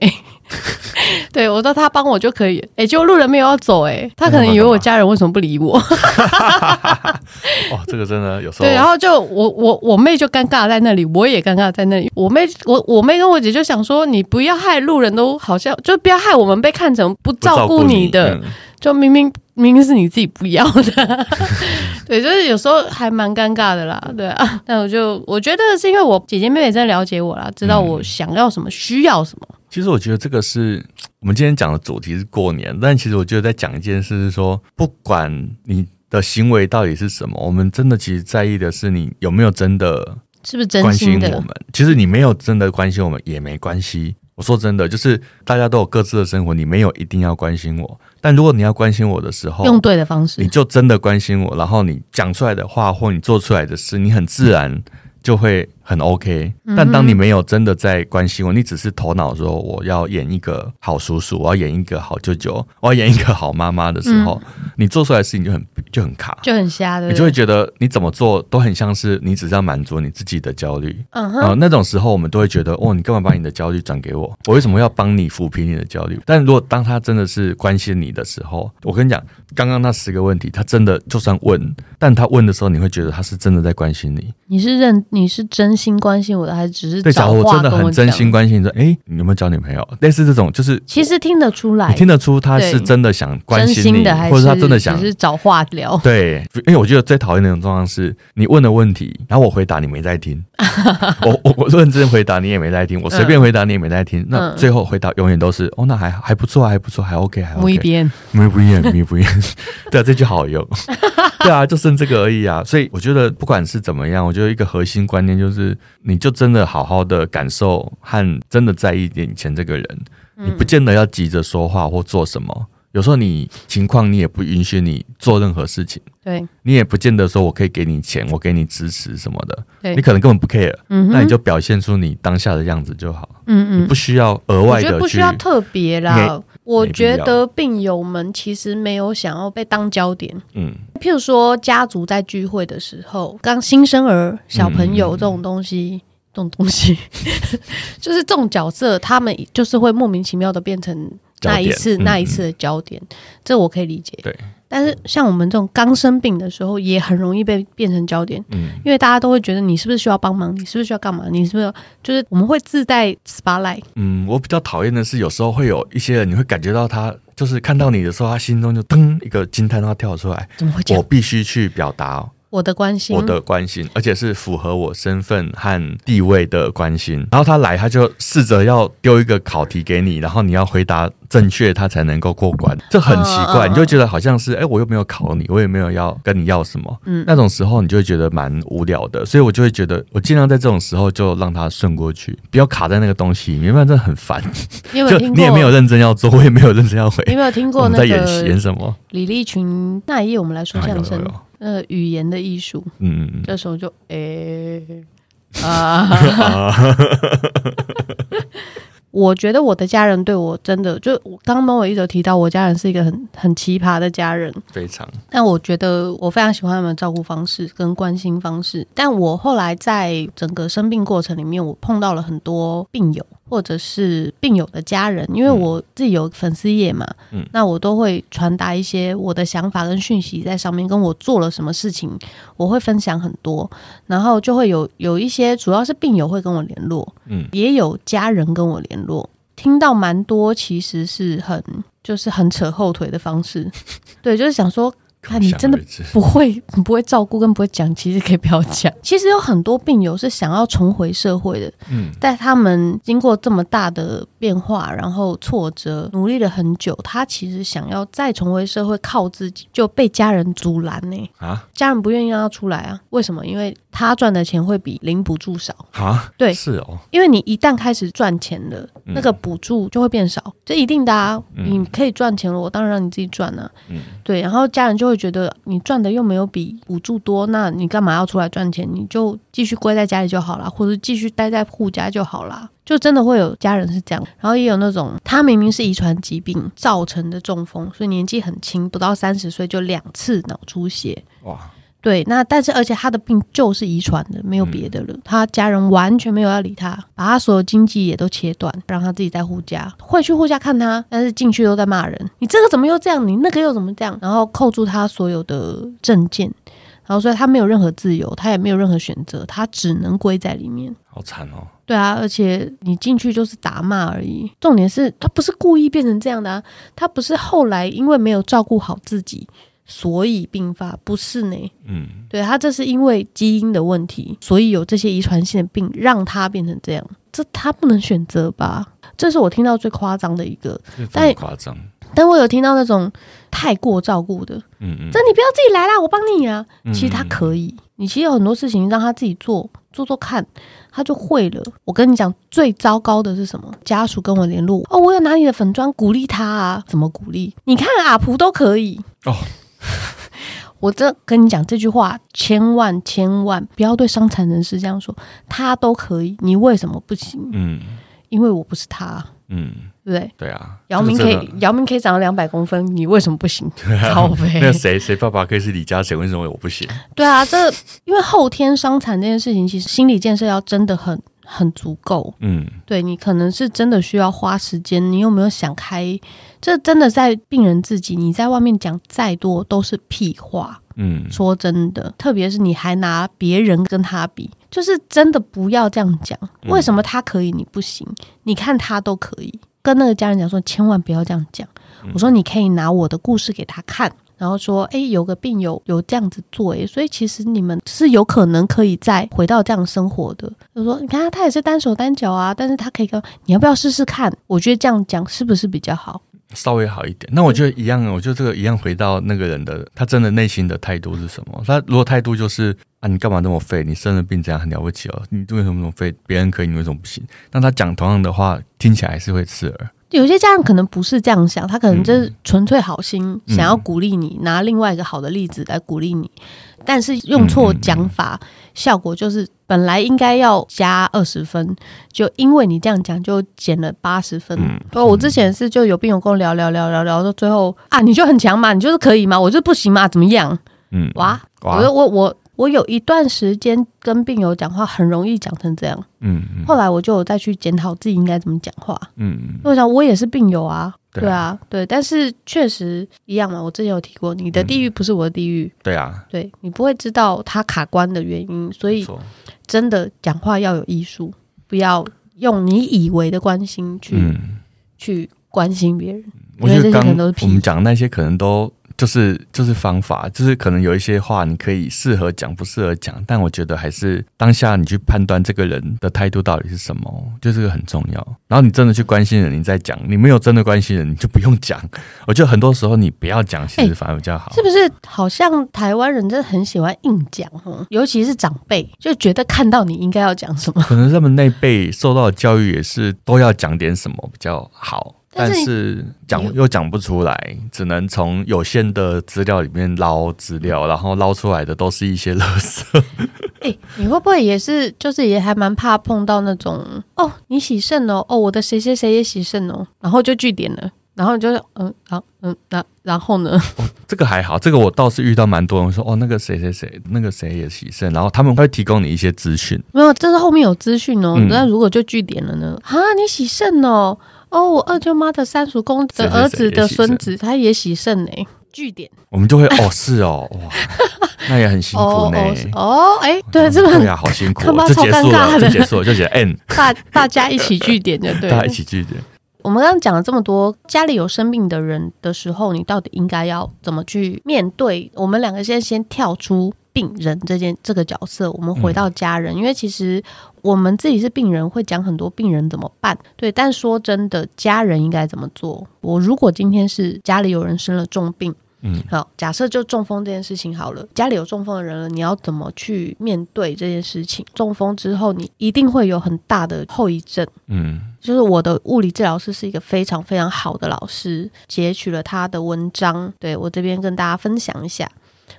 对我说：“他帮我就可以。”哎，结果路人没有要走，哎，他可能以为我家人为什么不理我？哇、哦，这个真的有时候。对，然后就我我我妹就尴尬在那里，我也尴尬在那里。我妹我我妹跟我姐就想说：“你不要害路人都好像，就不要害我们被看成不照顾你的。你”就明明明明是你自己不要的，对，就是有时候还蛮尴尬的啦，对啊。但我就我觉得是因为我姐姐妹妹真的了解我啦，知道我想要什么，需要什么。其实我觉得这个是我们今天讲的主题是过年，但其实我觉得在讲一件事是说，不管你的行为到底是什么，我们真的其实在意的是你有没有真的是不是真心的关心我们。其实你没有真的关心我们也没关系。我说真的，就是大家都有各自的生活，你没有一定要关心我。但如果你要关心我的时候，用对的方式，你就真的关心我，然后你讲出来的话或你做出来的事，你很自然就会。很 OK，但当你没有真的在关心我，你只是头脑说我要演一个好叔叔，我要演一个好舅舅，我要演一个好妈妈的时候，嗯、你做出来的事情就很就很卡，就很瞎的，你就会觉得你怎么做都很像是你只是要满足你自己的焦虑。嗯哼，呃，那种时候我们都会觉得，哦，你干嘛把你的焦虑转给我？我为什么要帮你抚平你的焦虑？但如果当他真的是关心你的时候，我跟你讲，刚刚那十个问题，他真的就算问，但他问的时候，你会觉得他是真的在关心你，你是认你是真。真心关心我的，还是只是对？假如我真的很真心关心你说，哎，你有没有交女朋友？类似这种，就是其实听得出来，你听得出他是真的想关心你，的，或者他真的想只是找话聊。对，因为我觉得最讨厌那种状况是，你问的问题，然后我回答你没在听，我我我认真回答你也没在听，我随便回答你也没在听，嗯、那最后回答永远都是哦，那还还不错，还不错，还 OK，还 OK。没变，没变，没变。对啊，这句好用。对啊，就剩这个而已啊。所以我觉得不管是怎么样，我觉得一个核心观念就是，你就真的好好的感受和真的在意眼前这个人，你不见得要急着说话或做什么。有时候你情况你也不允许你做任何事情，对，你也不见得说我可以给你钱，我给你支持什么的，你可能根本不 care，嗯，那你就表现出你当下的样子就好，嗯嗯，你不需要额外的，不需要特别啦。我觉得病友们其实没有想要被当焦点，嗯，譬如说家族在聚会的时候，刚新生儿、小朋友这种东西，嗯、这种东西，就是这种角色，他们就是会莫名其妙的变成。那一次，那一次的焦点，嗯、这我可以理解。对，但是像我们这种刚生病的时候，也很容易被变成焦点。嗯，因为大家都会觉得你是不是需要帮忙，你是不是需要干嘛，你是不是就是我们会自带 spotlight。嗯，我比较讨厌的是，有时候会有一些人，你会感觉到他就是看到你的时候，他心中就噔一个惊叹，号跳出来，怎么会？我必须去表达。我的关心，我的关心，而且是符合我身份和地位的关心。然后他来，他就试着要丢一个考题给你，然后你要回答正确，他才能够过关。这很奇怪，你就觉得好像是，哎，我又没有考你，我也没有要跟你要什么。嗯，那种时候你就会觉得蛮无聊的。所以我就会觉得，我尽量在这种时候就让他顺过去，不要卡在那个东西里面，不然真的很烦。你有没有 听过？就你也没有认真要做，我也没有认真要回。你有没有听过那个在演演什么？李立群那一页，我们来说相声。呃，语言的艺术，嗯，这时候就诶、欸、啊，我觉得我的家人对我真的，就我刚刚我一直提到，我家人是一个很很奇葩的家人，非常。但我觉得我非常喜欢他们的照顾方式跟关心方式。但我后来在整个生病过程里面，我碰到了很多病友。或者是病友的家人，因为我自己有粉丝页嘛，嗯，那我都会传达一些我的想法跟讯息在上面，跟我做了什么事情，我会分享很多，然后就会有有一些主要是病友会跟我联络，嗯，也有家人跟我联络，听到蛮多，其实是很就是很扯后腿的方式，对，就是想说。看你真的不会，你不会照顾跟不会讲，其实可以不要讲。其实有很多病友是想要重回社会的，嗯，但他们经过这么大的变化，然后挫折，努力了很久，他其实想要再重回社会，靠自己就被家人阻拦呢。啊，家人不愿意让他出来啊？为什么？因为他赚的钱会比零补助少啊？对，是哦，因为你一旦开始赚钱了，那个补助就会变少，这一定的啊。你可以赚钱了，我当然让你自己赚啊。嗯，对，然后家人就会。会觉得你赚的又没有比补助多，那你干嘛要出来赚钱？你就继续归在家里就好了，或者继续待在护家就好了。就真的会有家人是这样，然后也有那种他明明是遗传疾病造成的中风，所以年纪很轻，不到三十岁就两次脑出血。哇！对，那但是而且他的病就是遗传的，没有别的了。嗯、他家人完全没有要理他，把他所有经济也都切断，让他自己在护家，会去护家看他，但是进去都在骂人。你这个怎么又这样？你那个又怎么这样？然后扣住他所有的证件，然后所以他没有任何自由，他也没有任何选择，他只能归在里面。好惨哦！对啊，而且你进去就是打骂而已。重点是他不是故意变成这样的啊，他不是后来因为没有照顾好自己。所以并发不是呢？嗯，对，他这是因为基因的问题，所以有这些遗传性的病，让他变成这样，这他不能选择吧？这是我听到最夸张的一个，但夸张。但我有听到那种太过照顾的，嗯嗯，这你不要自己来啦，我帮你啊。其实他可以，你其实有很多事情让他自己做做做看，他就会了。我跟你讲，最糟糕的是什么？家属跟我联络哦，我有拿你的粉砖鼓励他啊，怎么鼓励？你看阿普都可以哦。我这跟你讲这句话，千万千万不要对伤残人士这样说，他都可以，你为什么不行？嗯，因为我不是他，嗯，对不对？对啊，姚明可以，姚明可以长到两百公分，你为什么不行？好呗，那谁谁爸爸可以是李嘉诚，为什么我不行？对啊，这因为后天伤残这件事情，其实心理建设要真的很。很足够，嗯，对，你可能是真的需要花时间。你有没有想开？这真的在病人自己，你在外面讲再多都是屁话，嗯，说真的，特别是你还拿别人跟他比，就是真的不要这样讲。为什么他可以，你不行？你看他都可以，跟那个家人讲说，千万不要这样讲。我说你可以拿我的故事给他看。然后说，哎，有个病友有这样子做，哎，所以其实你们是有可能可以再回到这样生活的。就说，你看他也是单手单脚啊，但是他可以跟你要不要试试看？我觉得这样讲是不是比较好？稍微好一点。那我觉得一样，我觉得这个一样回到那个人的他真的内心的态度是什么？他如果态度就是啊，你干嘛那么废？你生了病这样很了不起哦，你为什么那么废？别人可以，你为什么不行？那他讲同样的话，听起来还是会刺耳。有些家长可能不是这样想，他可能就是纯粹好心，嗯、想要鼓励你，拿另外一个好的例子来鼓励你，但是用错讲法，嗯、效果就是本来应该要加二十分，就因为你这样讲就减了八十分。嗯、我之前是就有病友跟我聊聊聊聊聊到最后啊，你就很强嘛，你就是可以嘛，我就不行嘛，怎么样？嗯，哇，哇我我我。我我有一段时间跟病友讲话很容易讲成这样，嗯，嗯，后来我就有再去检讨自己应该怎么讲话，嗯嗯，我想我也是病友啊，对啊，对但是确实一样嘛，我之前有提过，你的地狱不是我的地狱，对啊，对，你不会知道他卡关的原因，所以真的讲话要有艺术，不要用你以为的关心去、嗯、去关心别人，我觉得这些可能都是屁，我们讲的那些可能都。就是就是方法，就是可能有一些话你可以适合讲，不适合讲，但我觉得还是当下你去判断这个人的态度到底是什么，就这个很重要。然后你真的去关心人，你再讲；你没有真的关心人，你就不用讲。我觉得很多时候你不要讲，其实反而比较好。欸，是不是？好像台湾人真的很喜欢硬讲，尤其是长辈，就觉得看到你应该要讲什么。可能他们那辈受到的教育也是都要讲点什么比较好。但是讲又讲不出来，只能从有限的资料里面捞资料，然后捞出来的都是一些垃圾。哎、欸，你会不会也是，就是也还蛮怕碰到那种哦，你喜肾哦，哦，我的谁谁谁也喜肾哦，然后就据点了，然后就是嗯，然后嗯，然然后呢？哦，这个还好，这个我倒是遇到蛮多人说哦，那个谁谁谁，那个谁也喜肾，然后他们会提供你一些资讯。没有，这是后面有资讯哦。那、嗯、如果就据点了呢？啊，你喜肾哦。哦，我二舅妈的三叔公的儿子的孙子，他也喜肾呢。据点，我们就会哦，是哦，哇，那也很辛苦呢。哦，哎，对，这个对呀，好辛苦，就结束了，就结束了，就写 N。大大家一起据点就对，大家一起据点。我们刚刚讲了这么多，家里有生病的人的时候，你到底应该要怎么去面对？我们两个先先跳出。病人这件这个角色，我们回到家人，嗯、因为其实我们自己是病人，会讲很多病人怎么办。对，但说真的，家人应该怎么做？我如果今天是家里有人生了重病，嗯，好，假设就中风这件事情好了，家里有中风的人了，你要怎么去面对这件事情？中风之后，你一定会有很大的后遗症。嗯，就是我的物理治疗师是一个非常非常好的老师，截取了他的文章，对，我这边跟大家分享一下。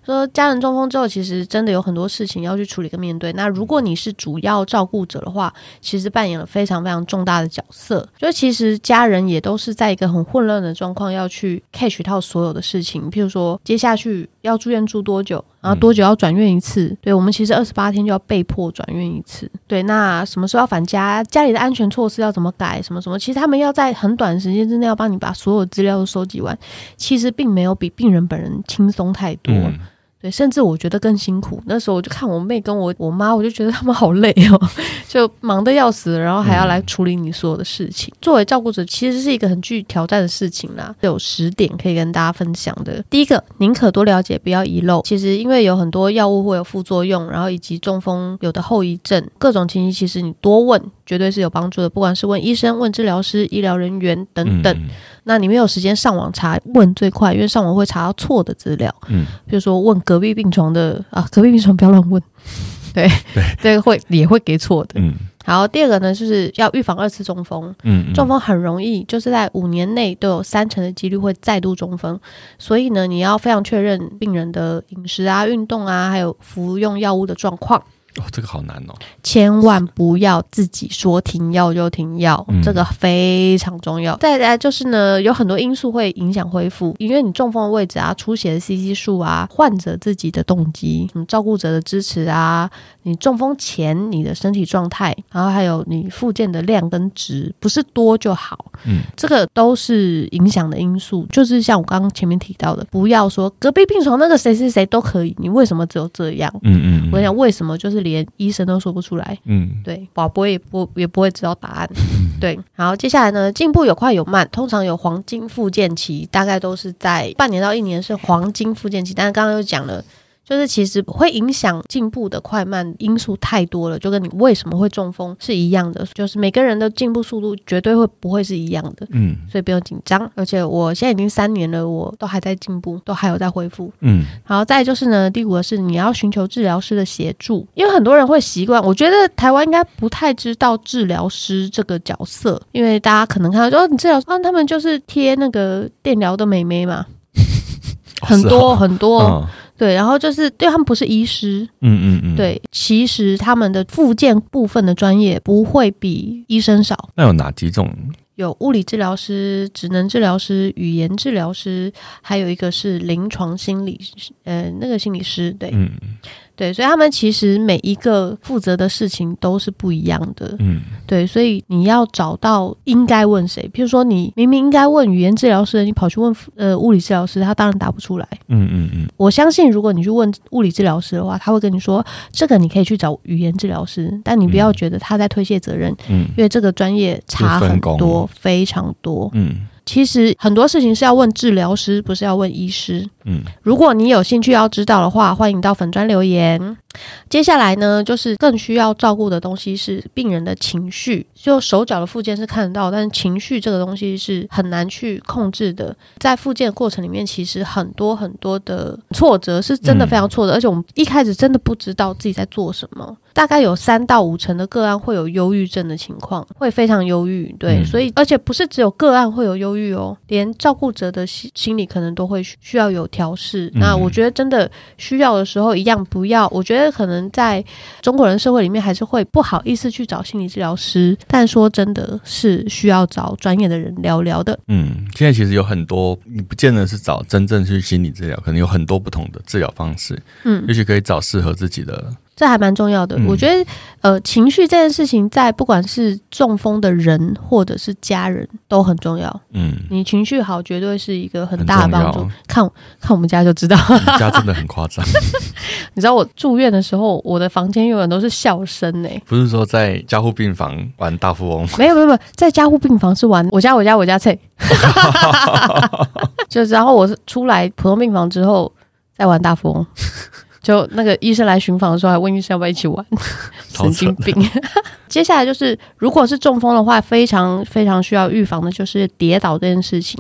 说家人中风之后，其实真的有很多事情要去处理跟面对。那如果你是主要照顾者的话，其实扮演了非常非常重大的角色。就其实家人也都是在一个很混乱的状况，要去 catch 到所有的事情。譬如说，接下去要住院住多久，然后多久要转院一次？嗯、对，我们其实二十八天就要被迫转院一次。对，那什么时候要返家？家里的安全措施要怎么改？什么什么？其实他们要在很短时间之内要帮你把所有资料都收集完。其实并没有比病人本人轻松太多。嗯对，甚至我觉得更辛苦。那时候我就看我妹跟我我妈，我就觉得他们好累哦，就忙得要死，然后还要来处理你所有的事情。嗯、作为照顾者，其实是一个很具挑战的事情啦。有十点可以跟大家分享的。第一个，宁可多了解，不要遗漏。其实因为有很多药物会有副作用，然后以及中风有的后遗症，各种情形，其实你多问绝对是有帮助的。不管是问医生、问治疗师、医疗人员等等。嗯那你没有时间上网查，问最快，因为上网会查到错的资料。嗯，比如说问隔壁病床的啊，隔壁病床不要乱问。对 对对，会也会给错的。嗯，好，第二个呢，就是要预防二次中风。嗯，中风很容易，就是在五年内都有三成的几率会再度中风，所以呢，你要非常确认病人的饮食啊、运动啊，还有服用药物的状况。哦，这个好难哦！千万不要自己说停药就停药，嗯、这个非常重要。再来就是呢，有很多因素会影响恢复，因为你中风的位置啊、出血的 CC 数啊、患者自己的动机、什么照顾者的支持啊、你中风前你的身体状态，然后还有你复健的量跟值，不是多就好。嗯，这个都是影响的因素。就是像我刚刚前面提到的，不要说隔壁病床那个谁谁谁都可以，你为什么只有这样？嗯嗯，我想为什么就是连医生都说不出来？嗯，对，宝宝也不也不会知道答案。对，然后接下来呢，进步有快有慢，通常有黄金复健期，大概都是在半年到一年是黄金复健期，但是刚刚又讲了。就是其实会影响进步的快慢因素太多了，就跟你为什么会中风是一样的。就是每个人的进步速度绝对会不会是一样的，嗯，所以不用紧张。而且我现在已经三年了，我都还在进步，都还有在恢复，嗯。然后再就是呢，第五个是你要寻求治疗师的协助，因为很多人会习惯，我觉得台湾应该不太知道治疗师这个角色，因为大家可能看到说，哦，你治疗师，啊，他们就是贴那个电疗的美眉嘛，很多很多。哦对，然后就是对他们不是医师，嗯嗯嗯，对，其实他们的附件部分的专业不会比医生少。那有哪几种？有物理治疗师、职能治疗师、语言治疗师，还有一个是临床心理，呃，那个心理师，对。嗯对，所以他们其实每一个负责的事情都是不一样的。嗯，对，所以你要找到应该问谁。譬如说，你明明应该问语言治疗师，你跑去问呃物理治疗师，他当然答不出来。嗯嗯嗯。我相信，如果你去问物理治疗师的话，他会跟你说，这个你可以去找语言治疗师，但你不要觉得他在推卸责任。嗯，因为这个专业差很多，非常多。嗯。其实很多事情是要问治疗师，不是要问医师。嗯，如果你有兴趣要知道的话，欢迎到粉砖留言。接下来呢，就是更需要照顾的东西是病人的情绪。就手脚的附件是看得到，但是情绪这个东西是很难去控制的。在复健过程里面，其实很多很多的挫折是真的非常挫折，而且我们一开始真的不知道自己在做什么。大概有三到五成的个案会有忧郁症的情况，会非常忧郁。对，所以而且不是只有个案会有忧郁哦，连照顾者的心心理可能都会需要有调试。那我觉得真的需要的时候，一样不要。我觉得可能在中国人社会里面，还是会不好意思去找心理治疗师。但说真的是需要找专业的人聊聊的。嗯，现在其实有很多，你不见得是找真正去心理治疗，可能有很多不同的治疗方式。嗯，也许可以找适合自己的。这还蛮重要的，嗯、我觉得，呃，情绪这件事情，在不管是中风的人或者是家人都很重要。嗯，你情绪好，绝对是一个很大的帮助。看看我们家就知道，你家真的很 夸张。你知道我住院的时候，我的房间永远都是笑声呢。不是说在加护病房玩大富翁？没有没有没有，在加护病房是玩我家我家我家菜。就然后我是出来普通病房之后再玩大富翁。就那个医生来巡访的时候，还问医生要不要一起玩，神经病。接下来就是，如果是中风的话，非常非常需要预防的，就是跌倒这件事情。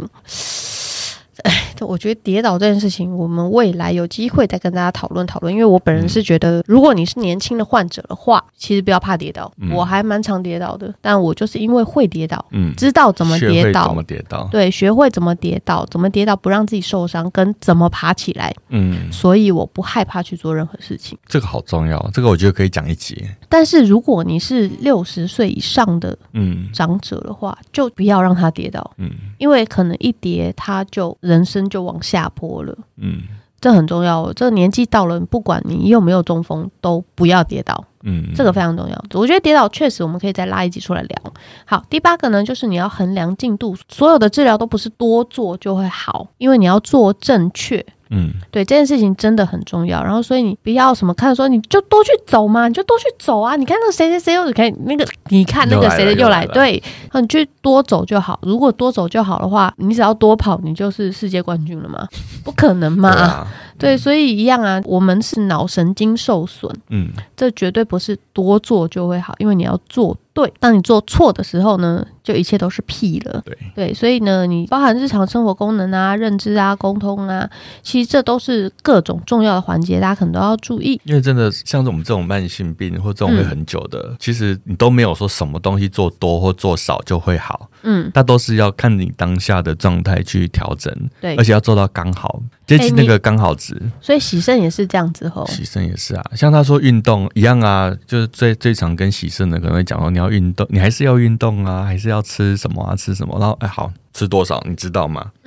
哎，我觉得跌倒这件事情，我们未来有机会再跟大家讨论讨论。因为我本人是觉得，如果你是年轻的患者的话，其实不要怕跌倒。嗯、我还蛮常跌倒的，但我就是因为会跌倒，嗯，知道怎么跌倒，怎么跌倒，对，学会怎么跌倒，怎么跌倒不让自己受伤，跟怎么爬起来，嗯，所以我不害怕去做任何事情。这个好重要，这个我觉得可以讲一集。但是如果你是六十岁以上的嗯长者的话，嗯、就不要让他跌倒，嗯，因为可能一跌他就。人生就往下坡了，嗯，这很重要。这个年纪到了，不管你有没有中风，都不要跌倒，嗯，这个非常重要。我觉得跌倒确实，我们可以再拉一集出来聊。好，第八个呢，就是你要衡量进度，所有的治疗都不是多做就会好，因为你要做正确。嗯，对，这件事情真的很重要。然后，所以你不要什么看说，你就多去走嘛，你就多去走啊。你看那个谁谁谁又可以那个，你看那个谁谁又来，对，你去多走就好。如果多走就好的话，你只要多跑，你就是世界冠军了嘛？不可能嘛。对啊。对，所以一样啊，我们是脑神经受损，嗯，这绝对不是多做就会好，因为你要做对。当你做错的时候呢，就一切都是屁了。对对，所以呢，你包含日常生活功能啊、认知啊、沟通啊，其实这都是各种重要的环节，大家可能都要注意。因为真的像是我们这种慢性病或这种会很久的，嗯、其实你都没有说什么东西做多或做少就会好，嗯，它都是要看你当下的状态去调整，对，而且要做到刚好。接近那个刚好值，所以喜肾也是这样子吼。喜肾也是啊，像他说运动一样啊，就是最最常跟喜肾的可能会讲说，你要运动，你还是要运动啊，还是要吃什么啊，吃什么？然后哎，好吃多少你知道吗？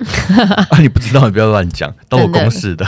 啊，你不知道你不要乱讲，都有公式的。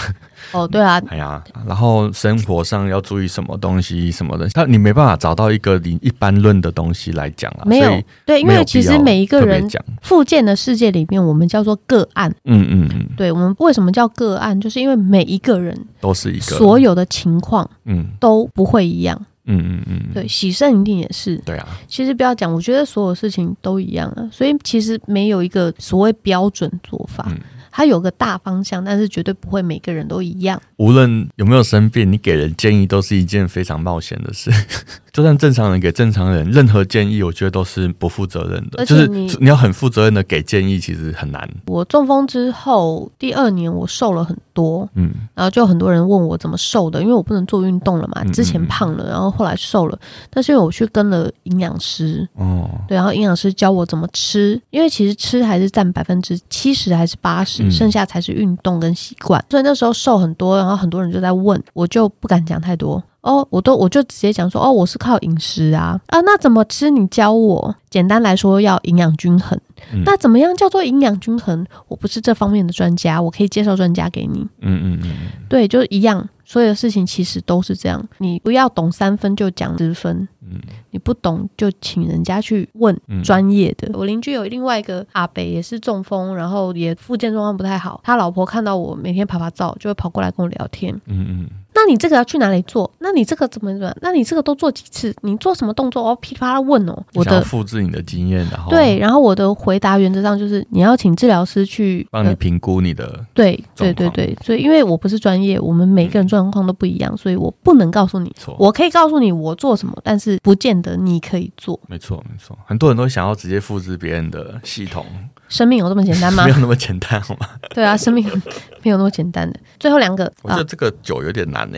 哦，对啊，哎呀，然后生活上要注意什么东西什么的，他你没办法找到一个你一般论的东西来讲啊。没有，对，因为其实每一个人复健的世界里面，我们叫做个案。嗯嗯嗯，对，我们为什么叫个案？就是因为每一个人都是一个所有的情况，嗯，都不会一样。嗯嗯嗯，对，洗肾一定也是。对啊，其实不要讲，我觉得所有事情都一样啊，所以其实没有一个所谓标准做法。嗯它有个大方向，但是绝对不会每个人都一样。无论有没有生病，你给人建议都是一件非常冒险的事。就算正常人给正常人任何建议，我觉得都是不负责任的。就是你要很负责任的给建议，其实很难。我中风之后第二年，我瘦了很多，嗯，然后就很多人问我怎么瘦的，因为我不能做运动了嘛，之前胖了，然后后来瘦了。但是因为我去跟了营养师，哦，对，然后营养师教我怎么吃，因为其实吃还是占百分之七十还是八十。剩下才是运动跟习惯，所以那时候瘦很多，然后很多人就在问，我就不敢讲太多哦，我都我就直接讲说哦，我是靠饮食啊啊，那怎么吃？你教我。简单来说，要营养均衡。嗯、那怎么样叫做营养均衡？我不是这方面的专家，我可以介绍专家给你。嗯嗯嗯，对，就一样，所有的事情其实都是这样。你不要懂三分就讲十分。嗯，你不懂就请人家去问专业的。嗯、我邻居有另外一个阿北也是中风，然后也复健状况不太好。他老婆看到我每天爬爬照，就会跑过来跟我聊天。嗯嗯。那你这个要去哪里做？那你这个怎么怎么？那你这个都做几次？你做什么动作？我噼里啪啦问哦。我的复制你的经验，然后对，然后我的回答原则上就是你要请治疗师去帮你评估你的、呃、对对对对，所以因为我不是专业，我们每个人状况都不一样，所以我不能告诉你。错，我可以告诉你我做什么，但是不见得你可以做。没错没错，很多人都想要直接复制别人的系统。生命有这么简单吗？没有那么简单，好吗？对啊，生命 没有那么简单的。最后两个，我觉得这个酒有点难呢。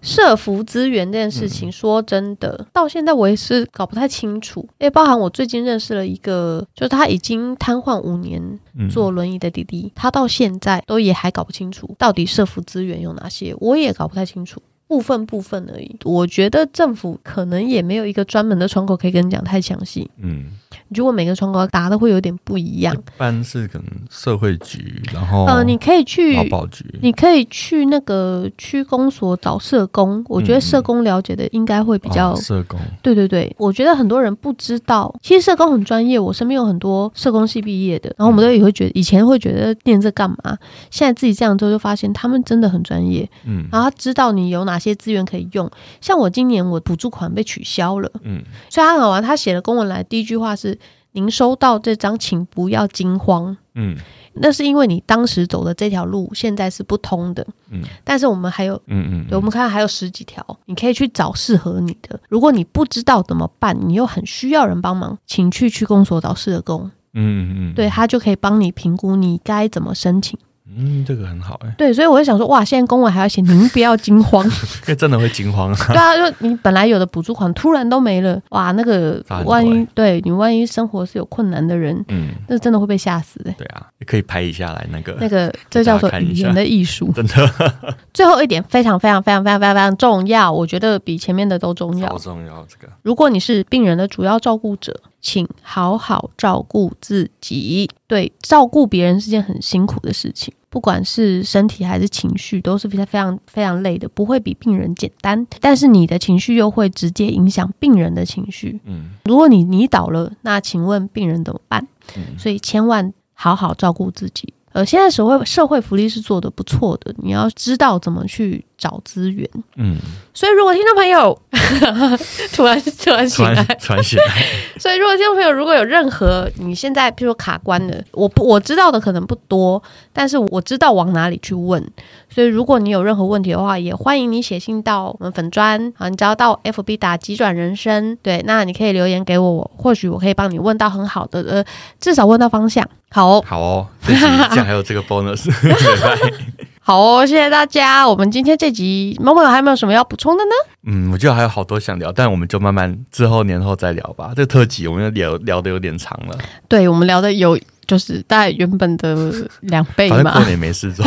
社服资源这件事情，说真的，嗯、到现在我也是搞不太清楚。因为包含我最近认识了一个，就是他已经瘫痪五年，坐轮椅的弟弟，嗯、他到现在都也还搞不清楚到底社服资源有哪些，我也搞不太清楚，部分部分而已。我觉得政府可能也没有一个专门的窗口可以跟你讲太详细。嗯。如果每个窗口答的会有点不一样，一般是可能社会局，然后呃，你可以去劳保局，你可以去那个区公所找社工。我觉得社工了解的应该会比较、嗯哦、社工。对对对，我觉得很多人不知道，其实社工很专业。我身边有很多社工系毕业的，然后我们都也会觉得，以前会觉得念这干嘛？现在自己这样做，就发现他们真的很专业。嗯，然后他知道你有哪些资源可以用。像我今年我补助款被取消了，嗯，所以他很好玩，他写了公文来，第一句话是。您收到这张，请不要惊慌。嗯，那是因为你当时走的这条路现在是不通的。嗯，但是我们还有，嗯嗯，我们看还有十几条，你可以去找适合你的。如果你不知道怎么办，你又很需要人帮忙，请去区公所找社工。嗯嗯，对，他就可以帮你评估你该怎么申请。嗯，这个很好哎、欸。对，所以我就想说，哇，现在公文还要写，您不要惊慌，因为真的会惊慌啊。对啊，就你本来有的补助款突然都没了，哇，那个万一对你万一生活是有困难的人，嗯，那真的会被吓死的。对啊，也可以拍一下来那个那个，这叫做语言的艺术，真的。最后一点非常非常非常非常非常非常重要，我觉得比前面的都重要。好重要这个。如果你是病人的主要照顾者。请好好照顾自己。对，照顾别人是件很辛苦的事情，不管是身体还是情绪，都是非常非常非常累的，不会比病人简单。但是你的情绪又会直接影响病人的情绪。嗯，如果你你倒了，那请问病人怎么办？嗯，所以千万好好照顾自己。呃，现在社会社会福利是做的不错的，你要知道怎么去找资源。嗯，所以如果听众朋友 突然突然醒来，突然醒来，所以如果听众朋友如果有任何你现在譬如说卡关的，我不我知道的可能不多，但是我知道往哪里去问。所以如果你有任何问题的话，也欢迎你写信到我们粉砖啊，你只要到 FB 打急转人生，对，那你可以留言给我，或许我可以帮你问到很好的，呃，至少问到方向。好哦，好哦，这集这样还有这个 bonus，好哦，谢谢大家。我们今天这集某某还有没有什么要补充的呢？嗯，我觉得还有好多想聊，但我们就慢慢之后年后再聊吧。这特辑我们聊聊的有点长了，对，我们聊的有。就是大概原本的两倍嘛。反正过年没事做。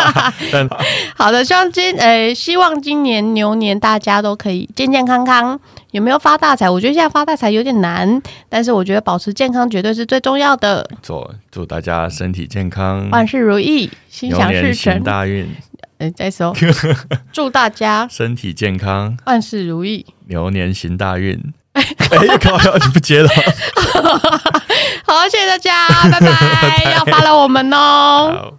但好的，希望今诶、欸，希望今年牛年大家都可以健健康康。有没有发大财？我觉得现在发大财有点难，但是我觉得保持健康绝对是最重要的。做祝大家身体健康，万事如意，心想事成，大运。哎，再说，祝大家身体健康，万事如意，牛年行大运。哎，靠！你不接了。好，谢谢大家，拜拜，要发了我们哦。